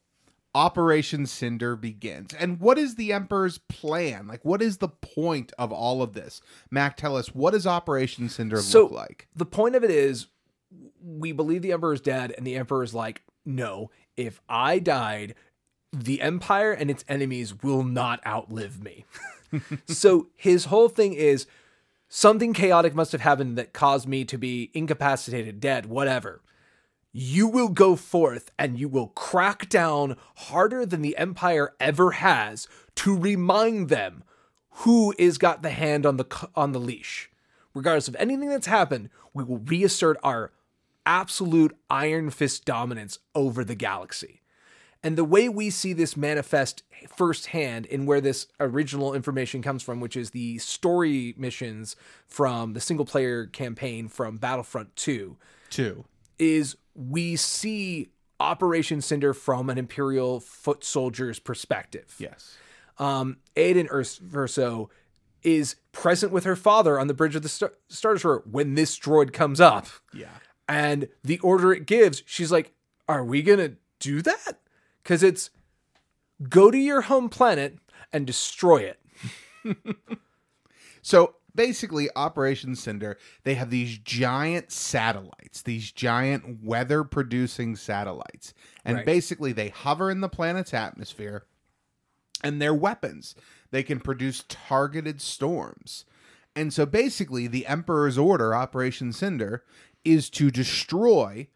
Operation Cinder begins. And what is the Emperor's plan? Like, what is the point of all of this? Mac, tell us, what does Operation Cinder So- look like? the point of it is we believe the emperor is dead and the emperor is like no if i died the empire and its enemies will not outlive me so his whole thing is something chaotic must have happened that caused me to be incapacitated dead whatever. You will go forth and you will crack down harder than the empire ever has to remind them who is got the hand on the on the leash. Regardless of anything that's happened we will reassert our absolute iron fist dominance over the galaxy and the way we see this manifest firsthand in where this original information comes from, which is the story missions from the single player campaign from Battlefront 2, Two. is we see Operation Cinder from an Imperial foot soldier's perspective. Yes. Um, Iden Versio is present with her father on the bridge of the Star, Star Destroyer when this droid comes up. Yeah. And the order it gives, she's like, Are we going to do that? Because it's go to your home planet and destroy it. So basically, Operation Cinder, they have these giant satellites, these giant weather producing satellites. And Right. basically, they hover in the planet's atmosphere and they're weapons. They can produce targeted storms. And so basically, the Emperor's order, Operation Cinder, is to destroy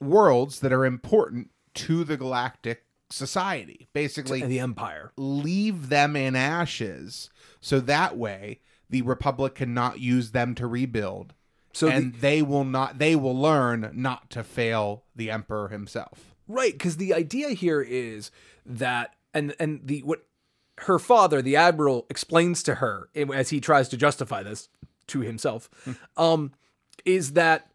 worlds that are important to the galactic society. Basically, the Empire. leave them in ashes so that way the republic cannot use them to rebuild So the- and they will not they will learn not to fail the emperor himself Right, because the idea here is that, and and the what her father, the admiral, explains to her as he tries to justify this to himself, um, is that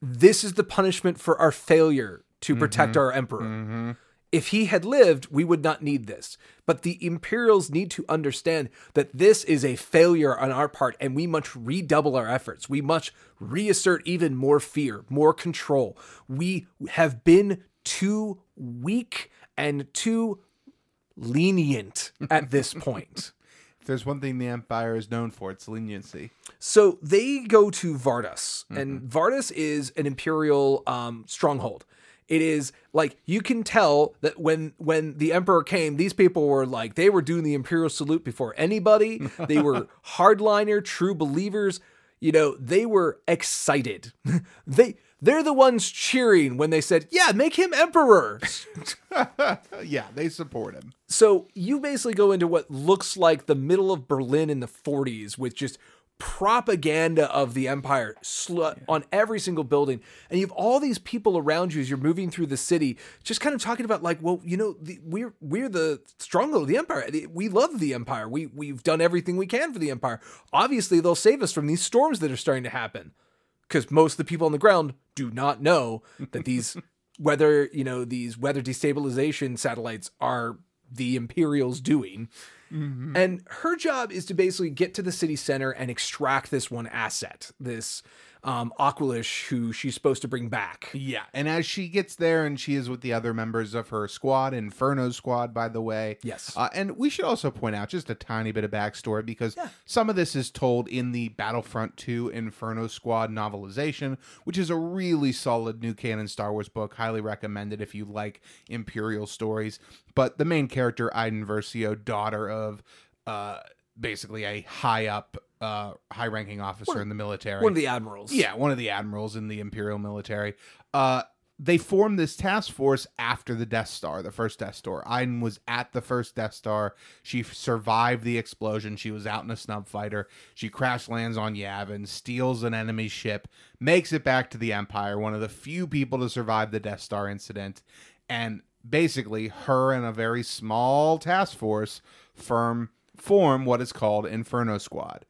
this is the punishment for our failure to mm-hmm. protect our emperor. Mm-hmm. If he had lived, we would not need this. But the Imperials need to understand that this is a failure on our part, and we must redouble our efforts. We must reassert even more fear, more control. We have been too weak and too lenient at this point. if there's one thing the empire is known for it's leniency So they go to Vardos, and mm-hmm. Vardos is an imperial um, stronghold. It is like you can tell that when when the emperor came, these people were like they were doing the imperial salute before anybody. They were hardliner, true believers. You know, they were excited. they they're the ones cheering when they said, "Yeah, make him emperor." Yeah they support him So you basically go into what looks like the middle of Berlin in the 40s with just propaganda of the empire sl- on every single building. And you have all these people around you as you're moving through the city just kind of talking about like well you know the, we're we're the stronghold of the empire. We love the empire. We we've done everything we can for the empire. Obviously they'll save us from these storms that are starting to happen because most of the people on the ground do not know that these weather you know these weather destabilization satellites are the imperials doing Mm-hmm. and her job is to basically get to the city center and extract this one asset this um aquilish who she's supposed to bring back. Yeah and as she gets there and she is with the other members of her squad inferno squad by the way. Yes. uh, and we should also point out just a tiny bit of backstory because some of this is told in the battlefront 2 inferno squad novelization which is a really solid new canon star wars book. Highly recommended if you like imperial stories. But the main character iden versio daughter of uh basically a high up uh high ranking officer in the military one of the admirals yeah, one of the admirals in the Imperial military. Uh, they formed this task force after the Death Star, the first Death Star. Iden was at the first Death Star. She survived the explosion. She was out in a snub fighter. She crash lands on Yavin, steals an enemy ship, makes it back to the Empire, one of the few people to survive the Death Star incident. And basically, her and a very small task force firm form what is called Inferno Squad.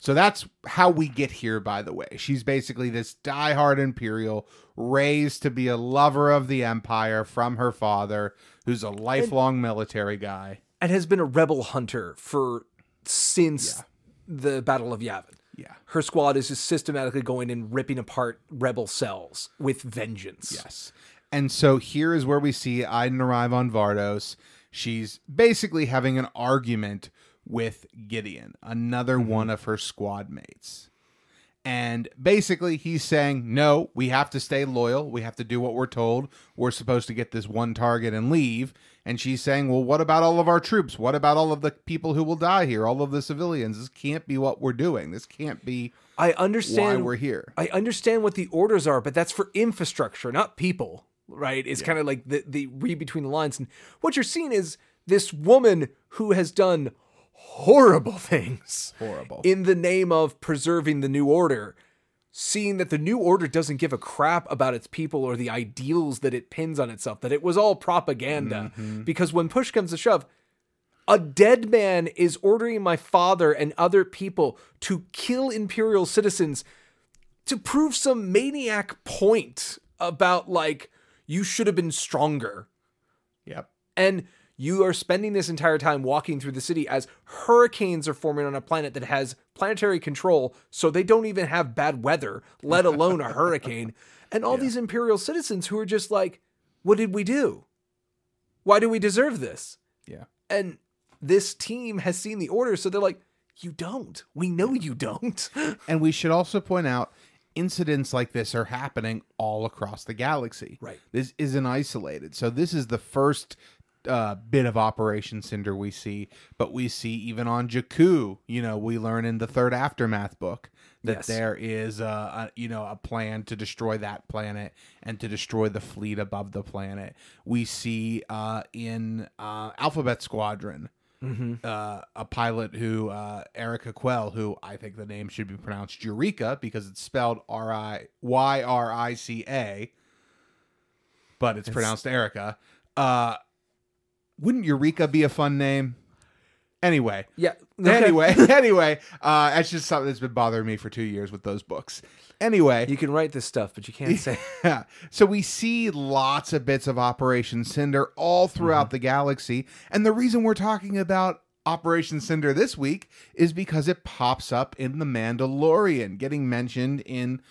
So that's how we get here, by the way. She's basically this diehard Imperial, raised to be a lover of the Empire from her father, who's a lifelong military guy. and has been a rebel hunter for since the Battle of Yavin. Yeah. Her squad is just systematically going and ripping apart rebel cells with vengeance. Yes. And so here is where we see Iden arrive on Vardos. She's basically having an argument with Gideon, another mm-hmm. one of her squad mates. And basically, he's saying, No, we have to stay loyal. We have to do what we're told. We're supposed to get this one target and leave. And she's saying, Well, what about all of our troops? What about all of the people who will die here? All of the civilians? This can't be what we're doing. This can't be I understand why we're here. I understand what the orders are, but that's for infrastructure, not people, right? It's kind of like the the read between the lines. And what you're seeing is this woman who has done horrible things Horrible. in the name of preserving the new order seeing that the new order doesn't give a crap about its people or the ideals that it pins on itself that it was all propaganda mm-hmm. because when push comes to shove a dead man is ordering my father and other people to kill imperial citizens to prove some maniac point about like you should have been stronger Yep. and you are spending this entire time walking through the city as hurricanes are forming on a planet that has planetary control, so they don't even have bad weather, let alone a hurricane. And all these Imperial citizens who are just like, what did we do? Why do we deserve this? Yeah. And this team has seen the order, so they're like, you don't. We know you don't. And we should also point out incidents like this are happening all across the galaxy. Right. This isn't isolated. So this is the first uh, bit of Operation Cinder we see, but we see even on Jakku, you know, we learn in the third aftermath book that Yes. there is uh, a you know a plan to destroy that planet and to destroy the fleet above the planet. We see uh, in uh, Alphabet Squadron uh, a pilot who uh, Yrica Quell, who I think the name should be pronounced Eureka because it's spelled R I Y R I C A, but it's, pronounced Erica. Uh, wouldn't Eureka be a fun name? Anyway, yeah. anyway, anyway, uh, that's just something that's been bothering me for two years with those books. Anyway, You can write this stuff, but you can't say. yeah. So we see lots of bits of Operation Cinder all throughout Mm-hmm. the galaxy. And the reason we're talking about Operation Cinder this week is because it pops up in The Mandalorian, getting mentioned in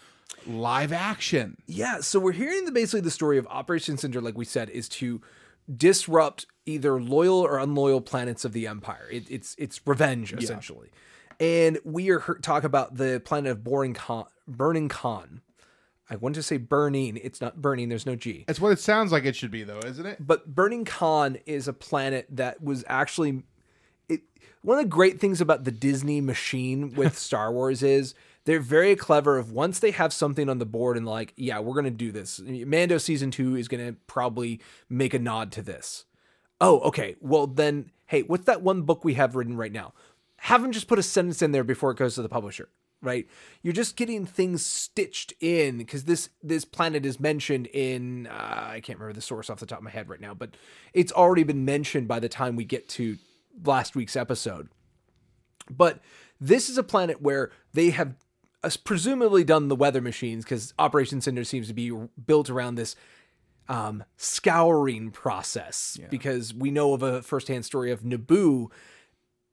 live action. Yeah, so we're hearing the basically the story of Operation Cinder, like we said, is to disrupt either loyal or unloyal planets of the Empire. It, it's it's revenge essentially, and we are talk about the planet of Burnin Konn, Burnin Konn. I want to say burning. It's not burning. There's no G. That's what it sounds like it should be, though, isn't it? But Burnin Konn is a planet that was actually it, one of the great things about the Disney machine with Star Wars is they're very clever of once they have something on the board and like, yeah, we're gonna do this. Mando season two is gonna probably make a nod to this. Oh, okay. Well then, hey, what's that one book we have written right now? Have them just put a sentence in there before it goes to the publisher. Right, you're just getting things stitched in because this this planet is mentioned in uh, I can't remember the source off the top of my head right now, but it's already been mentioned by the time we get to last week's episode. But this is a planet where they have uh, presumably done the weather machines because Operation Cinder seems to be built around this um, scouring process because we know of a firsthand story of Naboo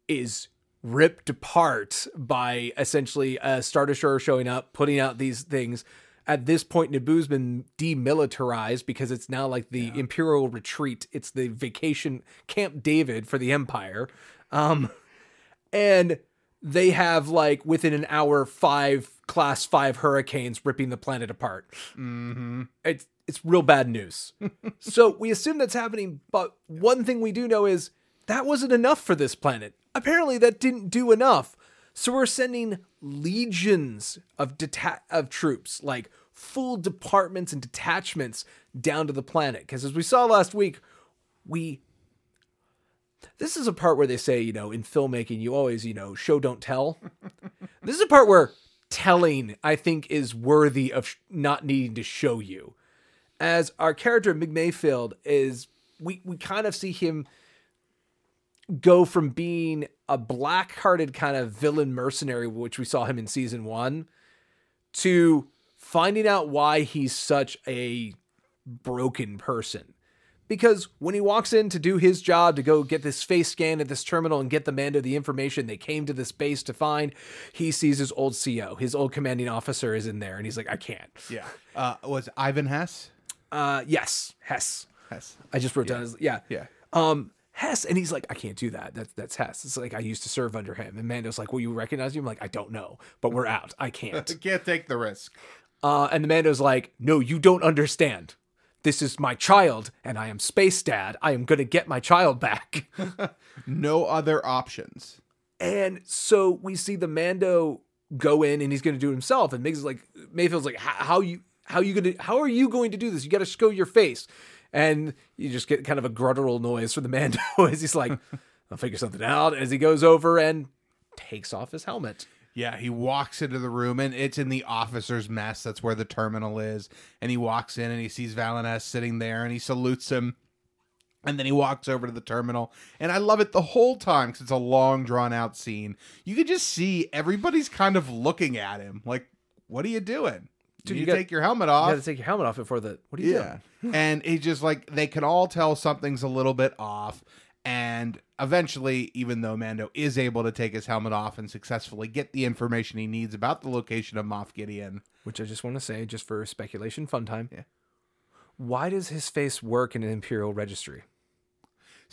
is ripped apart by essentially a Star Destroyer showing up, putting out these things. At this point, Naboo's been demilitarized because it's now like the Imperial retreat. It's the vacation Camp David for the Empire. Um, and they have like within an hour five class five hurricanes ripping the planet apart. It's it's real bad news. so we assume that's happening, but one thing we do know is that wasn't enough for this planet. Apparently, that didn't do enough. So we're sending legions of deta- of troops, like full departments and detachments, down to the planet. Because as we saw last week, we this is a part where they say, you know, in filmmaking, you always, you know, show don't tell. this is a part where telling, I think, is worthy of sh- not needing to show you. As our character Mig Mayfeld is, we we kind of see him go from being a black-hearted kind of villain mercenary, which we saw him in season one, to finding out why he's such a broken person because when he walks in to do his job to go get this face scan at this terminal and get the Mando the information they came to this base to find, he sees his old CO, his old commanding officer is in there, and he's like, I can't. Yeah. Uh, was Valin Hess? Uh, yes, Hess. Hess. I just wrote down his yeah. Yeah. Um, Hess, and he's like, I can't do that. That's that's Hess. It's like I used to serve under him. And Mando's like, Well, you recognize him? I'm like, I don't know, but we're out. I can't. I can't take the risk. Uh, and the Mando's like, No, you don't understand. This is my child, and I am Space Dad. I am gonna get my child back. No other options. and so we see the Mando go in, and he's gonna do it himself. And Migs is like, Mayfeld's like, "How- you? How you gonna? How are you going to do this? You got to show your face. And you just get kind of a gruttural noise from the Mando as he's like, I'll figure something out. As he goes over and takes off his helmet. Yeah, he walks into the room and it's in the officer's mess. That's where the terminal is. And he walks in and he sees Valin Hess sitting there and he salutes him. And then he walks over to the terminal. And I love it the whole time because it's a long, drawn out scene. You can just see everybody's kind of looking at him like, what are you doing? Dude, you, you got- take your helmet off. You got to take your helmet off before the. What are you Yeah. and it's just like they can all tell something's a little bit off. And eventually, even though Mando is able to take his helmet off and successfully get the information he needs about the location of Moff Gideon, Which I just want to say, just for speculation fun time. Yeah. Why does his face work in an Imperial registry?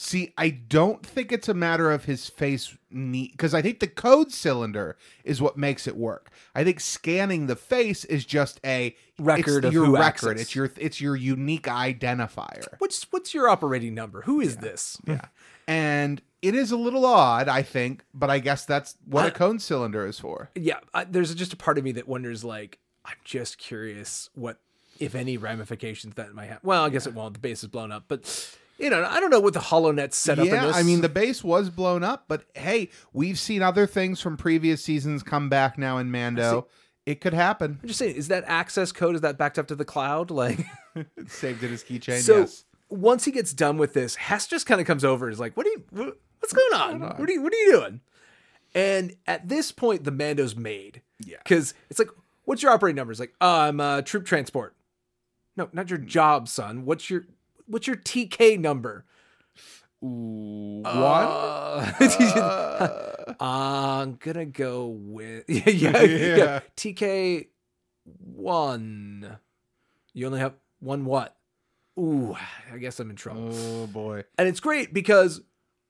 See, I don't think it's a matter of his face because I think the code cylinder is what makes it work. I think scanning the face is just a Record it's of your who record. access. It's your it's your unique identifier. What's what's your operating number? Who is this? Yeah. And it is a little odd, I think, but I guess that's what a I- code cylinder is for. Yeah, I, there's just a part of me that wonders, like, I'm just curious what, if any, ramifications that might have. Well, I guess it won't. The base is blown up, but you know, I don't know what the HoloNet set up. in Yeah, this. I mean the base was blown up, but hey, we've seen other things from previous seasons come back now in Mando. It could happen. I'm just saying, is that access code? Is that backed up to the cloud? Like, saved in his keychain. so yes. once he gets done with this, Hess just kind of comes over and is like, "What are you? What, what's going on? What are you? What are you doing?" And at this point, the Mando's made. Yeah. Because it's like, "What's your operating number?" It's like, uh, "I'm uh, troop transport." No, not your job, son. What's your What's your TK number? One. Uh, I'm gonna go with yeah, yeah, yeah. Yeah. TK one. You only have one what? Ooh, I guess I'm in trouble. oh boy. And it's great because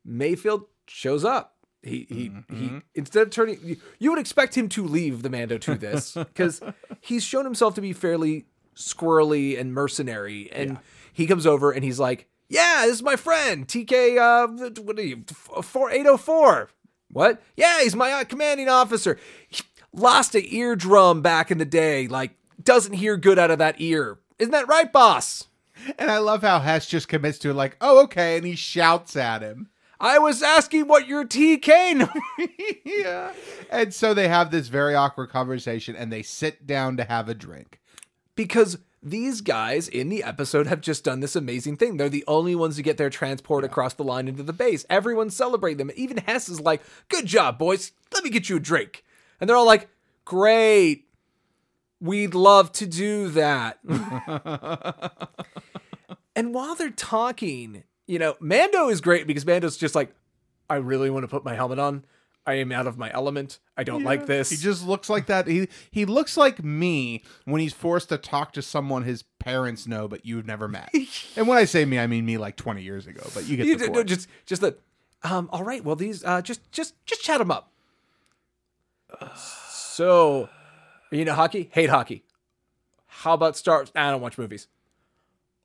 Mayfeld shows up. He he he instead of turning you, you would expect him to leave the Mando to this because he's shown himself to be fairly squirrely and mercenary and he comes over and he's like, "Yeah, this is my friend, TK uh what are you 4804." What? Yeah, he's my uh, commanding officer. He lost an eardrum back in the day, like doesn't hear good out of that ear. Isn't that right, boss? And I love how Hess just commits to it, like, oh, okay, and he shouts at him. I was asking what your TK number yeah. And so they have this very awkward conversation and they sit down to have a drink. because these guys in the episode have just done this amazing thing. They're the only ones to get their transport across the line into the base. Everyone's celebrating them. Even Hess is like, "Good job, boys. Let me get you a drink." And they're all like, "Great. We'd love to do that." and while they're talking, you know, Mando is great because Mando's just like, "I really want to put my helmet on. I am out of my element. I don't like this." He just looks like that. He he looks like me when he's forced to talk to someone his parents know but you've never met. and when I say me, I mean me like 20 years ago, but you get You the d- point. just just that. Um. All right. Well, these. Uh. Just just just chat them up. So, you know hockey? Hate hockey. How about Star? I don't watch movies.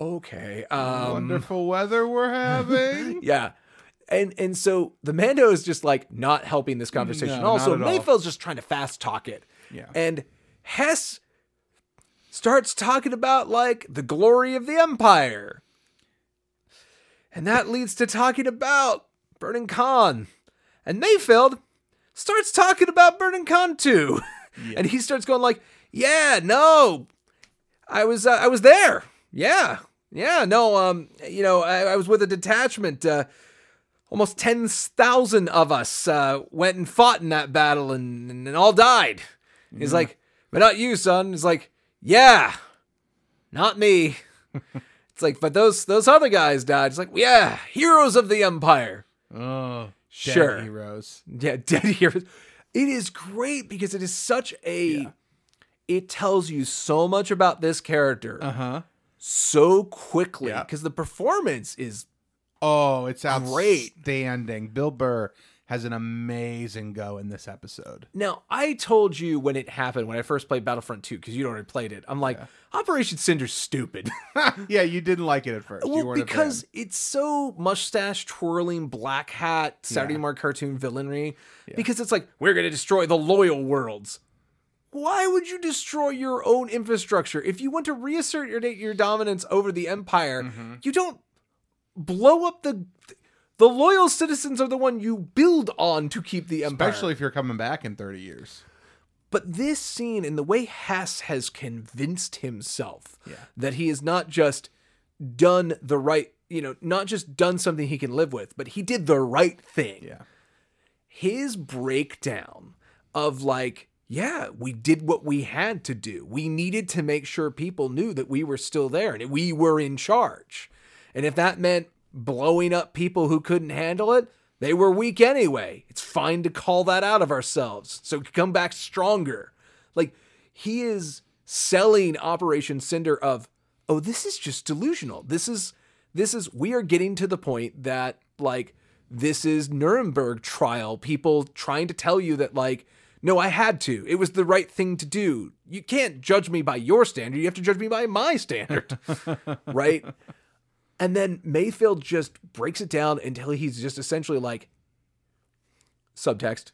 Okay. Um. Wonderful weather we're having. Yeah. And and so the Mando is just like not helping this conversation. No, also, at all. So Mayfeld's just trying to fast talk it. Yeah. And Hess starts talking about like the glory of the Empire. And that leads to talking about Burnin Konn. And Mayfeld starts talking about Burnin Konn too. And he starts going like, "Yeah, no. I was uh, I was there. Yeah. Yeah, no, um, you know, I, I was with a detachment. Uh, almost 10,000 of us uh, went and fought in that battle and, and, and all died. He's like, but not you, son. He's like, yeah, not me. It's like, but those those other guys died. It's like, yeah, heroes of the empire. Oh, dead Sure. heroes. Yeah, dead heroes. It is great because it is such a. It tells you so much about this character Uh huh. so quickly Yeah. because the performance is Oh, it's Great. outstanding. Bill Burr has an amazing go in this episode. Now, I told you when it happened when I first played Battlefront 2 because you'd already played it. I'm like, Operation Cinder's stupid. yeah, you didn't like it at first. you well, weren't a because fan. it's so mustache twirling, black hat, Saturday Yeah. morning cartoon villainry. Because it's like, we're going to destroy the loyal worlds. Why would you destroy your own infrastructure? If you want to reassert your, your dominance over the empire, Mm-hmm. you don't blow up the. The loyal citizens are the one you build on to keep the empire. especially if you're coming back in 30 years. But this scene and the way Hess has convinced himself Yeah. that he has not just done the right, you know, not just done something he can live with, but he did the right thing. Yeah. His breakdown of like, yeah, we did what we had to do. We needed to make sure people knew that we were still there and we were in charge. And if that meant blowing up people who couldn't handle it, they were weak anyway. It's fine to call that out of ourselves so come back stronger. Like, he is selling Operation Cinder of, oh, this is just delusional. This is, this is, we are getting to the point that, like, this is Nuremberg trial. People trying to tell you that, like, no, I had to. It was the right thing to do. You can't judge me by your standard. You have to judge me by my standard. right? And then Mayfeld just breaks it down until he's just essentially like subtext.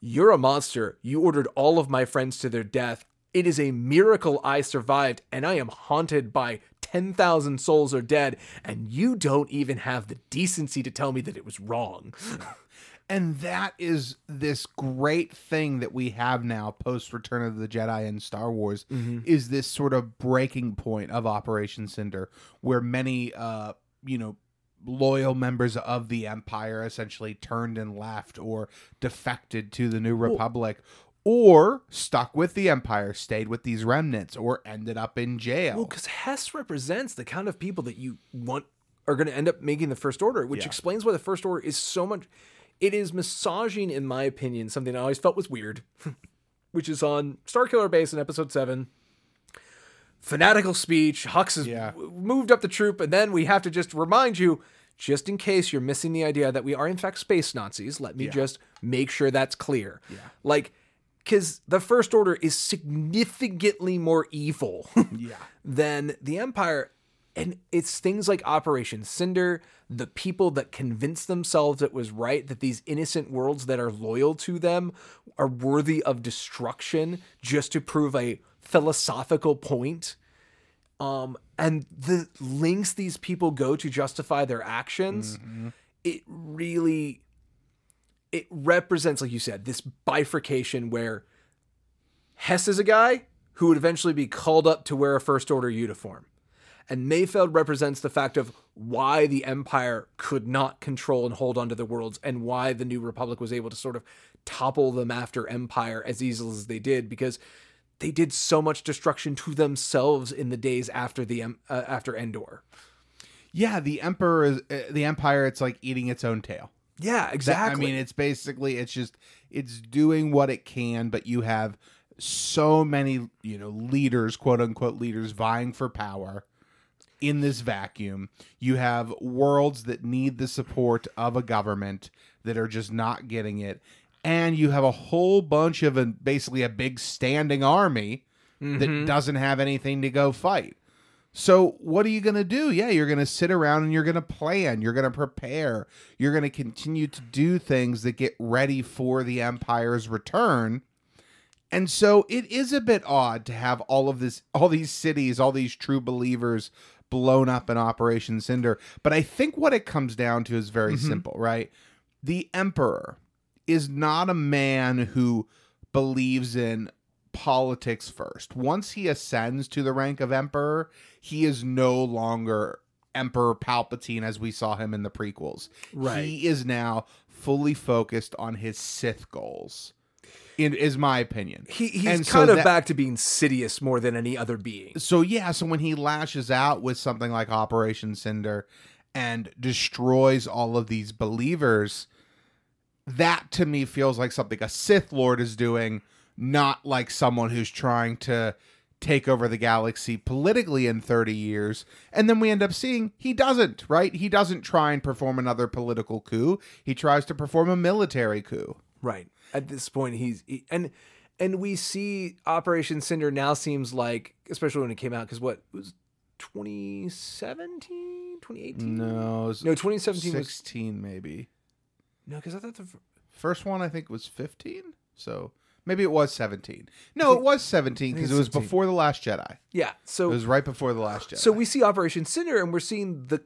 You're a monster. You ordered all of my friends to their death. It is a miracle I survived, and I am haunted by 10,000 souls are dead, and you don't even have the decency to tell me that it was wrong. And that is this great thing that we have now post Return of the Jedi and Star Wars is this sort of breaking point of Operation Cinder where many uh you know loyal members of the empire essentially turned and left or defected to the new republic or stuck with the empire stayed with these remnants or ended up in jail Well, because Hess represents the kind of people that you want are going to end up making the First Order, which Yeah. explains why the First Order is so much. It is massaging, in my opinion, something I always felt was weird, which is on Starkiller Base in Episode Seven. Fanatical speech. Hux has Yeah. w- moved up the troop, and then we have to just remind you, just in case you're missing the idea that we are in fact space Nazis. Let me just make sure that's clear. Yeah. Like, because the First Order is significantly more evil. yeah than the Empire. And it's things like Operation Cinder, the people that convince themselves it was right that these innocent worlds that are loyal to them are worthy of destruction just to prove a philosophical point. Um, and the links these people go to justify their actions, it really it represents, like you said, this bifurcation where Hess is a guy who would eventually be called up to wear a First Order uniform. And Mayfeld represents the fact of why the Empire could not control and hold onto the worlds and why the New Republic was able to sort of topple them after Empire as easily as they did because they did so much destruction to themselves in the days after the uh, after Endor. yeah the emperor is uh, the empire it's like eating its own tail Yeah, That- exactly. I mean, it's basically it's just it's doing what it can, but you have so many you know leaders, quote unquote leaders, vying for power in this vacuum. You have worlds that need the support of a government that are just not getting it, and you have a whole bunch of a basically a big standing army that mm-hmm. doesn't have anything to go fight. So what are you going to do? Yeah, you're going to sit around and you're going to plan, you're going to prepare, you're going to continue to do things that get ready for the empire's return. And so it is a bit odd to have all of this all these cities, all these true believers blown up in Operation Cinder, but I think what it comes down to is very mm-hmm. simple, right? The emperor is not a man who believes in politics first. Once he ascends to the rank of emperor, he is no longer Emperor Palpatine as we saw him in the prequels. Right. He is now fully focused on his Sith goals. In, is my opinion. He, he's And so kind of that- back to being Sidious more than any other being. So yeah, so when he lashes out with something like Operation Cinder and destroys all of these believers, that to me feels like something a Sith Lord is doing, not like someone who's trying to take over the galaxy politically in 30 years. And then we end up seeing he doesn't, right? He doesn't try and perform another political coup. He tries to perform a military coup. Right. At this point, he's he, and and we see Operation Cinder now seems like, especially when it came out, because what it was 2017, 2018? No, No, 2017 was 16 maybe. no, because I thought the First one I think was 15. So maybe it was 17. No, it was 17 because it was 17. before the Last Jedi. yeah. So it was right before the Last Jedi. so we see Operation Cinder, and we're seeing the,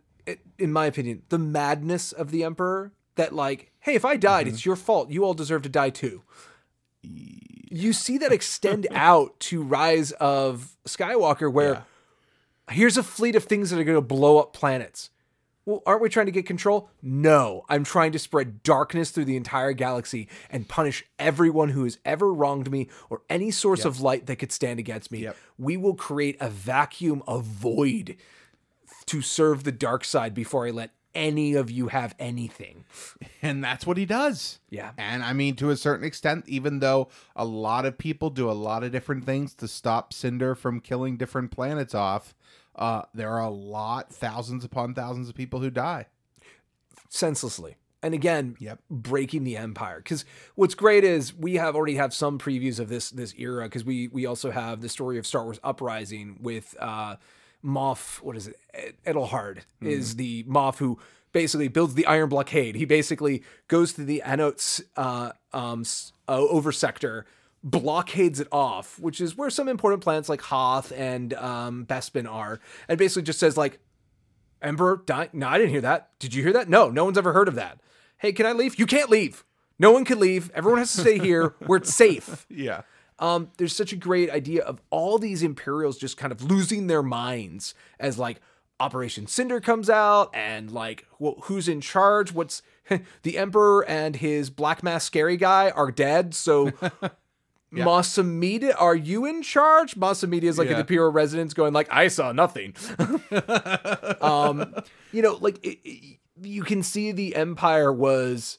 in my opinion, the madness of the Emperor. That like, hey, if I died, Mm-hmm. it's your fault. You all deserve to die too. You see that extend out to Rise of Skywalker, where here's a fleet of things that are going to blow up planets. Well, aren't we trying to get control? No, I'm trying to spread darkness through the entire galaxy and punish everyone who has ever wronged me or any source of light that could stand against me. Yep. We will create a vacuum of void to serve the dark side before I let any of you have anything. and that's what he does. Yeah. And I mean, to a certain extent, even though a lot of people do a lot of different things to stop Cinder from killing different planets off, uh, there are a lot, thousands upon thousands of people who die. senselessly. And again, Yep. breaking the empire. Because what's great is we have already have some previews of this this era. Because we we also have the story of Star Wars Uprising with uh, Moff. What is it? Ed- Adelhard is the Moff who basically builds the Iron Blockade. He basically goes to the Anotes uh, um, uh, over sector. Blockades it off, which is where some important planets like Hoth and um, Bespin are, and basically just says like, Emperor? No, I didn't hear that. Did you hear that? No, no one's ever heard of that. Hey, can I leave? You can't leave. No one can leave. Everyone has to stay here where it's safe. Yeah. Um, there's such a great idea of all these Imperials just kind of losing their minds as like Operation Cinder comes out and like who's in charge? What's the Emperor and his Black Mask scary guy are dead, so. Mas Amedda, are you in charge? Mas Amedda is like Yeah. imperial residence going like, I saw nothing. um, you know, like it, it- you can see the empire was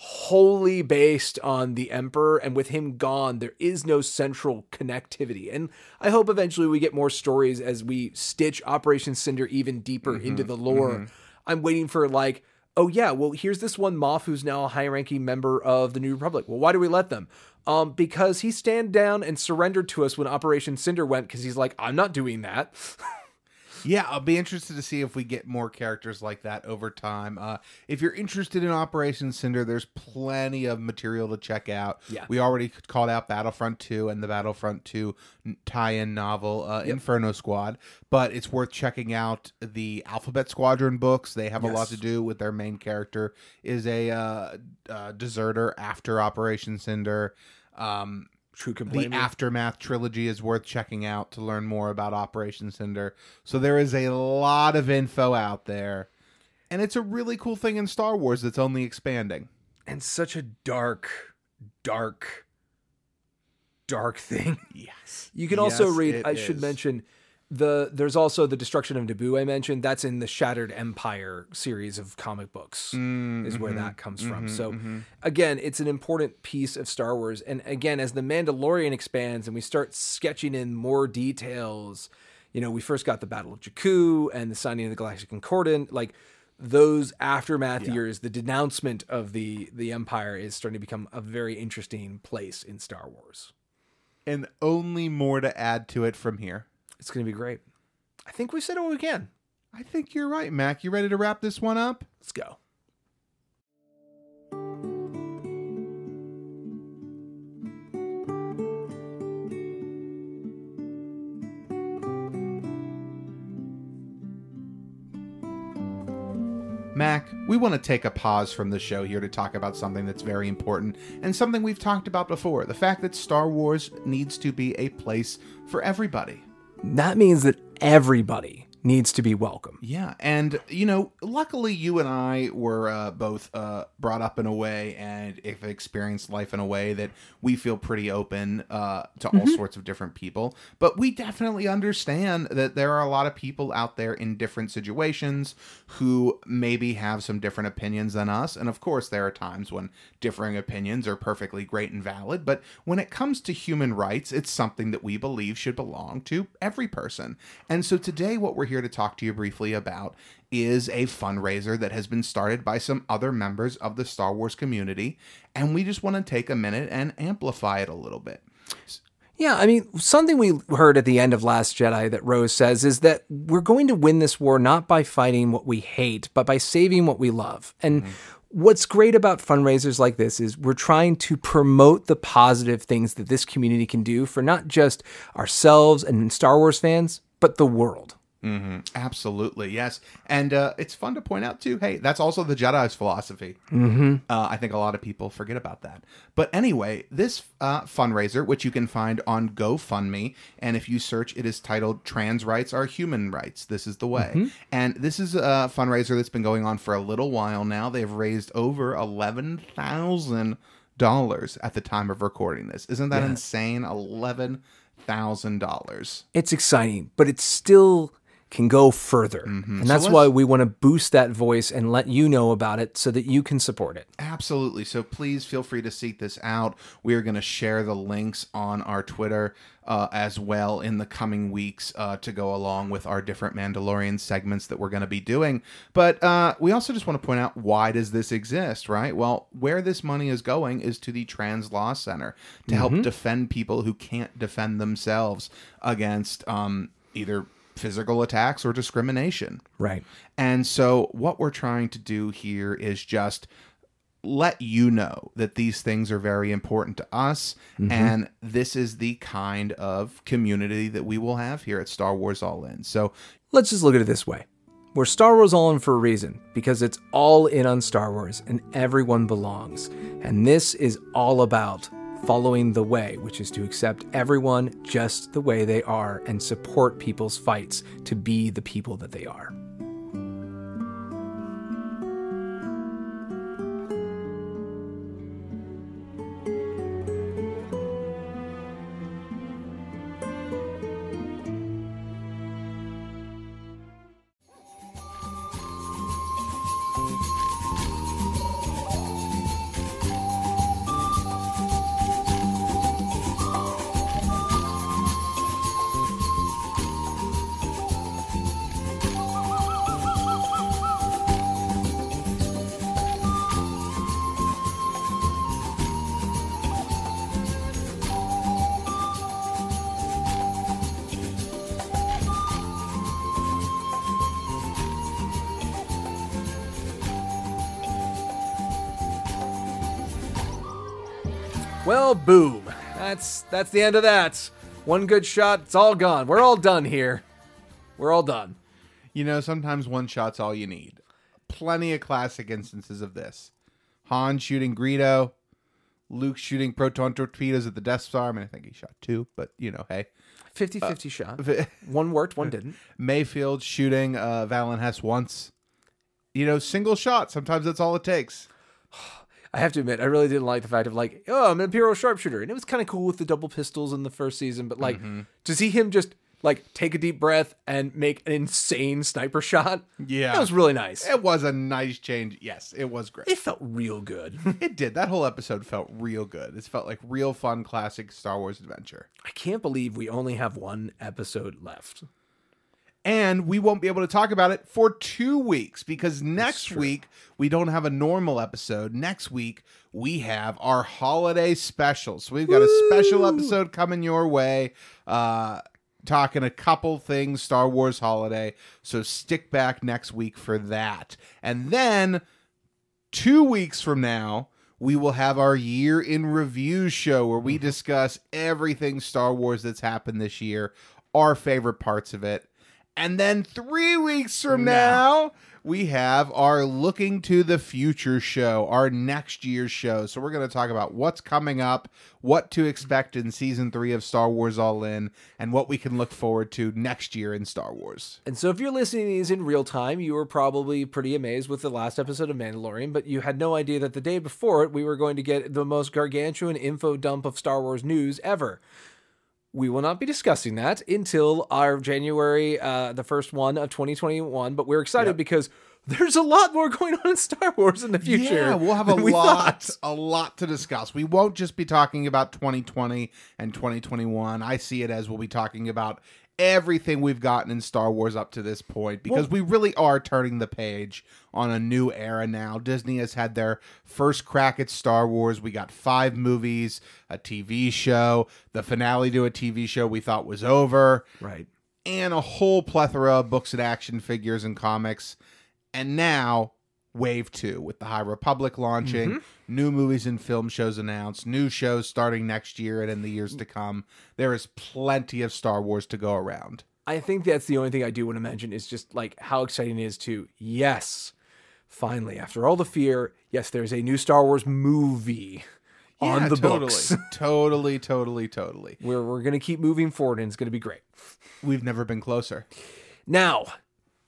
wholly based on the emperor and with him gone there is no central connectivity. And i hope eventually we get more stories as we stitch operation cinder even deeper into the lore. I'm waiting for like oh yeah well here's this one moff who's now a high ranking member of the new republic. Well why do we let them? Um because he stand down and surrendered to us when operation cinder went because he's like i'm not doing that Yeah, I'll be interested to see if we get more characters like that over time. Uh, if you're interested in Operation Cinder, there's plenty of material to check out. Yeah. We already called out Battlefront 2 and the Battlefront 2 tie-in novel, uh, Inferno Squad, but it's worth checking out the Alphabet Squadron books. They have a lot to do with their main character is a uh, uh, deserter after Operation Cinder. Um, can the aftermath trilogy is worth checking out to learn more about operation cinder. So there is a lot of info out there. And it's a really cool thing in star wars that's only expanding. And such a dark, dark, dark thing. yes. You can also read. I should mention the. There's also the destruction of Naboo. I mentioned that's in the Shattered Empire series of comic books. Mm, is where mm-hmm, that comes from. So again, it's an important piece of Star Wars. And again, as the Mandalorian expands and we start sketching in more details, you know, we first got the Battle of Jakku and the signing of the Galactic Concordance, like. Those aftermath years, the denouncement of the the Empire is starting to become a very interesting place in Star Wars. and only more to add to it from here It's going to be great. I think we said all we can. i think you're right mac you ready to wrap this one up Let's go. Mac, we want to take a pause from the show here to talk about something that's very important and something we've talked about before the fact that Star Wars needs to be a place for everybody. That means that everybody needs to be welcome. Yeah, and you know, luckily you and I were uh, both uh, brought up in a way and have experienced life in a way that we feel pretty open uh, to all sorts of different people. But we definitely understand that there are a lot of people out there in different situations who maybe have some different opinions than us. And of course, there are times when differing opinions are perfectly great and valid. But when it comes to human rights, it's something that we believe should belong to every person. And so today, what we're here to talk to you briefly about is a fundraiser that has been started by some other members of the Star Wars community. And we just want to take a minute and amplify it a little bit. Yeah, I mean, something we heard at the end of Last Jedi that Rose says is that we're going to win this war not by fighting what we hate, but by saving what we love. And mm-hmm. what's great about fundraisers like this is we're trying to promote the positive things that this community can do for not just ourselves and Star Wars fans, but the world. Absolutely, yes. And uh, it's fun to point out, too. Hey, that's also the Jedi's philosophy. Mm-hmm. Uh, I think a lot of people forget about that. But anyway, this uh, fundraiser, which you can find on GoFundMe, and if you search, it is titled Trans Rights Are Human Rights. This is the way. And this is a fundraiser that's been going on for a little while now. They've raised over $11,000 at the time of recording this. Isn't that insane? $11,000. It's exciting, but it's still can go further. And that's let's- why we want to boost that voice and let you know about it so that you can support it. Absolutely. So please feel free to seek this out. We are going to share the links on our Twitter uh, as well in the coming weeks uh, to go along with our different Mandalorian segments that we're going to be doing. But uh, we also just want to point out why does this exist, right? Well, where this money is going is to the Trans Law Center to help defend people who can't defend themselves against um, either physical attacks or discrimination. Right. And so, what we're trying to do here is just let you know that these things are very important to us. Mm-hmm. And this is the kind of community that we will have here at Star Wars All In. So, Let's just look at it this way. We're Star Wars All In for a reason, because it's all in on Star Wars and everyone belongs. And this is all about following the way, which is to accept everyone just the way they are and support people's fights to be the people that they are. Well, boom. That's that's the end of that. One good shot, it's all gone. We're all done here. We're all done. you know, sometimes one shot's all you need. Plenty of classic instances of this Han shooting Greedo, Luke shooting proton torpedoes at the Death Star. I mean, I think he shot two, but you know, hey. 50-50 shot. One worked, one didn't. Mayfeld shooting uh, Valin Hess once. You know, single shot. Sometimes that's all it takes. I have to admit, I really didn't like the fact of like, oh, I'm an Imperial sharpshooter, and it was kind of cool with the double pistols in the first season. But like, Mm-hmm. to see him just like take a deep breath and make an insane sniper shot, Yeah. that was really nice. It was a nice change. Yes, it was great. It felt real good. It did. That whole episode felt real good. It felt like real fun, classic Star Wars adventure. I can't believe we only have one episode left. And we won't be able to talk about it for two weeks because next week we don't have a normal episode. Next week we have our holiday special. So we've got a special episode coming your way. Uh talking a couple things Star Wars holiday. So stick back next week for that. And then two weeks from now, we will have our year in review show where we discuss everything Star Wars that's happened this year, our favorite parts of it. And then three weeks from now, we have our Looking to the Future show, our next year's show. So we're going to talk about what's coming up, what to expect in season three of Star Wars All In, and what we can look forward to next year in Star Wars. And so, if you're listening to these in real time, you were probably pretty amazed with the last episode of Mandalorian, but you had no idea that the day before it, we were going to get the most gargantuan info dump of Star Wars news ever. We will not be discussing that until our January, uh, the first one of 2021, but we're excited Yep. because there's a lot more going on in Star Wars in the future. Yeah, we'll have a we lot, thought. a lot to discuss. We won't just be talking about 2020 and 2021. I see it as we'll be talking about everything we've gotten in Star Wars up to this point because we really are turning the page on a new era now. Disney has had their first crack at Star Wars. We got five movies, a TV show, the finale to a TV show we thought was over Right. and a whole plethora of books and action figures and comics. And now, Wave 2 with the High Republic launching, Mm-hmm. new movies and film shows announced, new shows starting next year and in the years to come. There is plenty of Star Wars to go around. I think that's the only thing I do want to mention is just like how exciting it is to, yes, finally, after all the fear, yes, there's a new Star Wars movie on the totally. books. totally, totally, totally. Where we're going to keep moving forward and it's going to be great. We've never been closer. Now,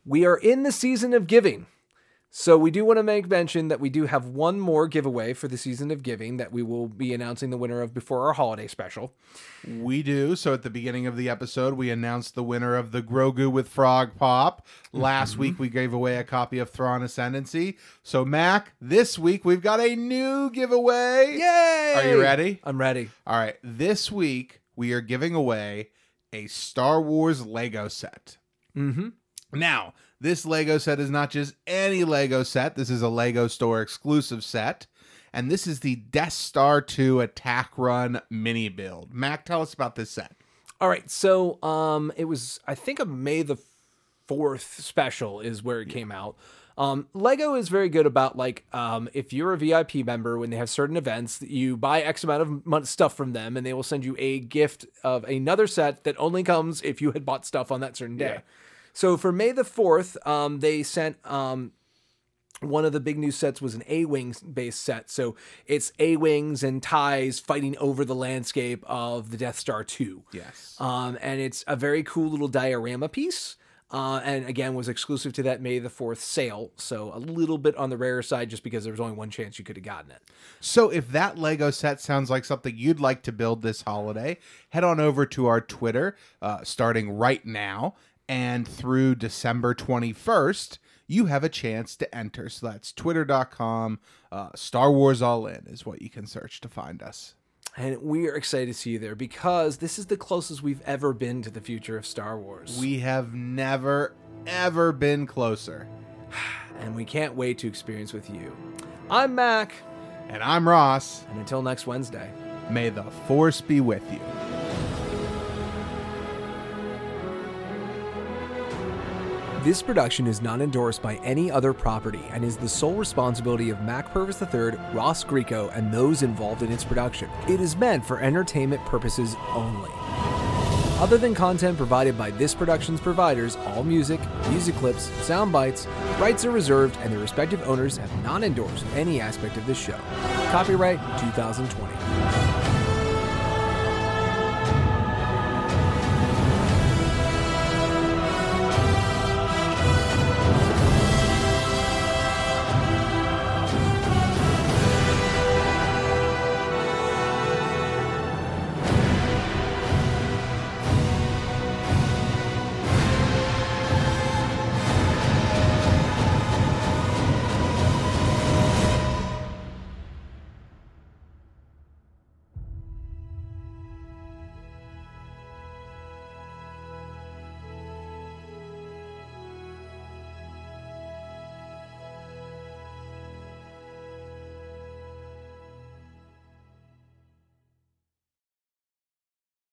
we are in the season of giving. So we do want to make mention that we do have one more giveaway for the season of giving that we will be announcing the winner of before our holiday special. We do. So at the beginning of the episode, we announced the winner of the Grogu with Frog Pop. Last week, we gave away a copy of Thrawn Ascendancy. So, Mac, this week we've got a new giveaway. Yay! Are you ready? I'm ready. All right. This week, we are giving away a Star Wars Lego set. Mm-hmm. Now, this Lego set is not just any Lego set. This is a Lego store exclusive set. And this is the Death Star 2 Attack Run mini build. Mac, tell us about this set. All right, so um, it was I think a May the fourth special is where it came out. Um, Lego is very good about like um, if you're a VIP member when they have certain events, you buy X amount of stuff from them, and they will send you a gift of another set that only comes if you had bought stuff on that certain day. Yeah. So for May the fourth, um, they sent um, one of the big new sets was an A Wing based set. So it's A Wings and TIEs fighting over the landscape of the Death Star 2. Yes. Um, and it's a very cool little diorama piece. Uh, and again, was exclusive to that May the 4th sale. So a little bit on the rare side just because there was only one chance you could have gotten it. So if that Lego set sounds like something you'd like to build this holiday, head on over to our Twitter, uh, starting right now and through December 21st. You have a chance to enter. So that's twitter.com. Uh, Star Wars All In is what you can search to find us. And we are excited to see you there because this is the closest we've ever been to the future of Star Wars. We have never, ever been closer. and we can't wait to experience with you. I'm Mac, And I'm Ross. and until next Wednesday. May the Force be with you. This production is not endorsed by any other property and is the sole responsibility of Mac Purvis III, Ross Greco, and those involved in its production. It is meant for entertainment purposes only. Other than content provided by this production's providers, all music, music clips, sound bites, rights are reserved, and their respective owners have not endorsed any aspect of this show. Copyright 2020.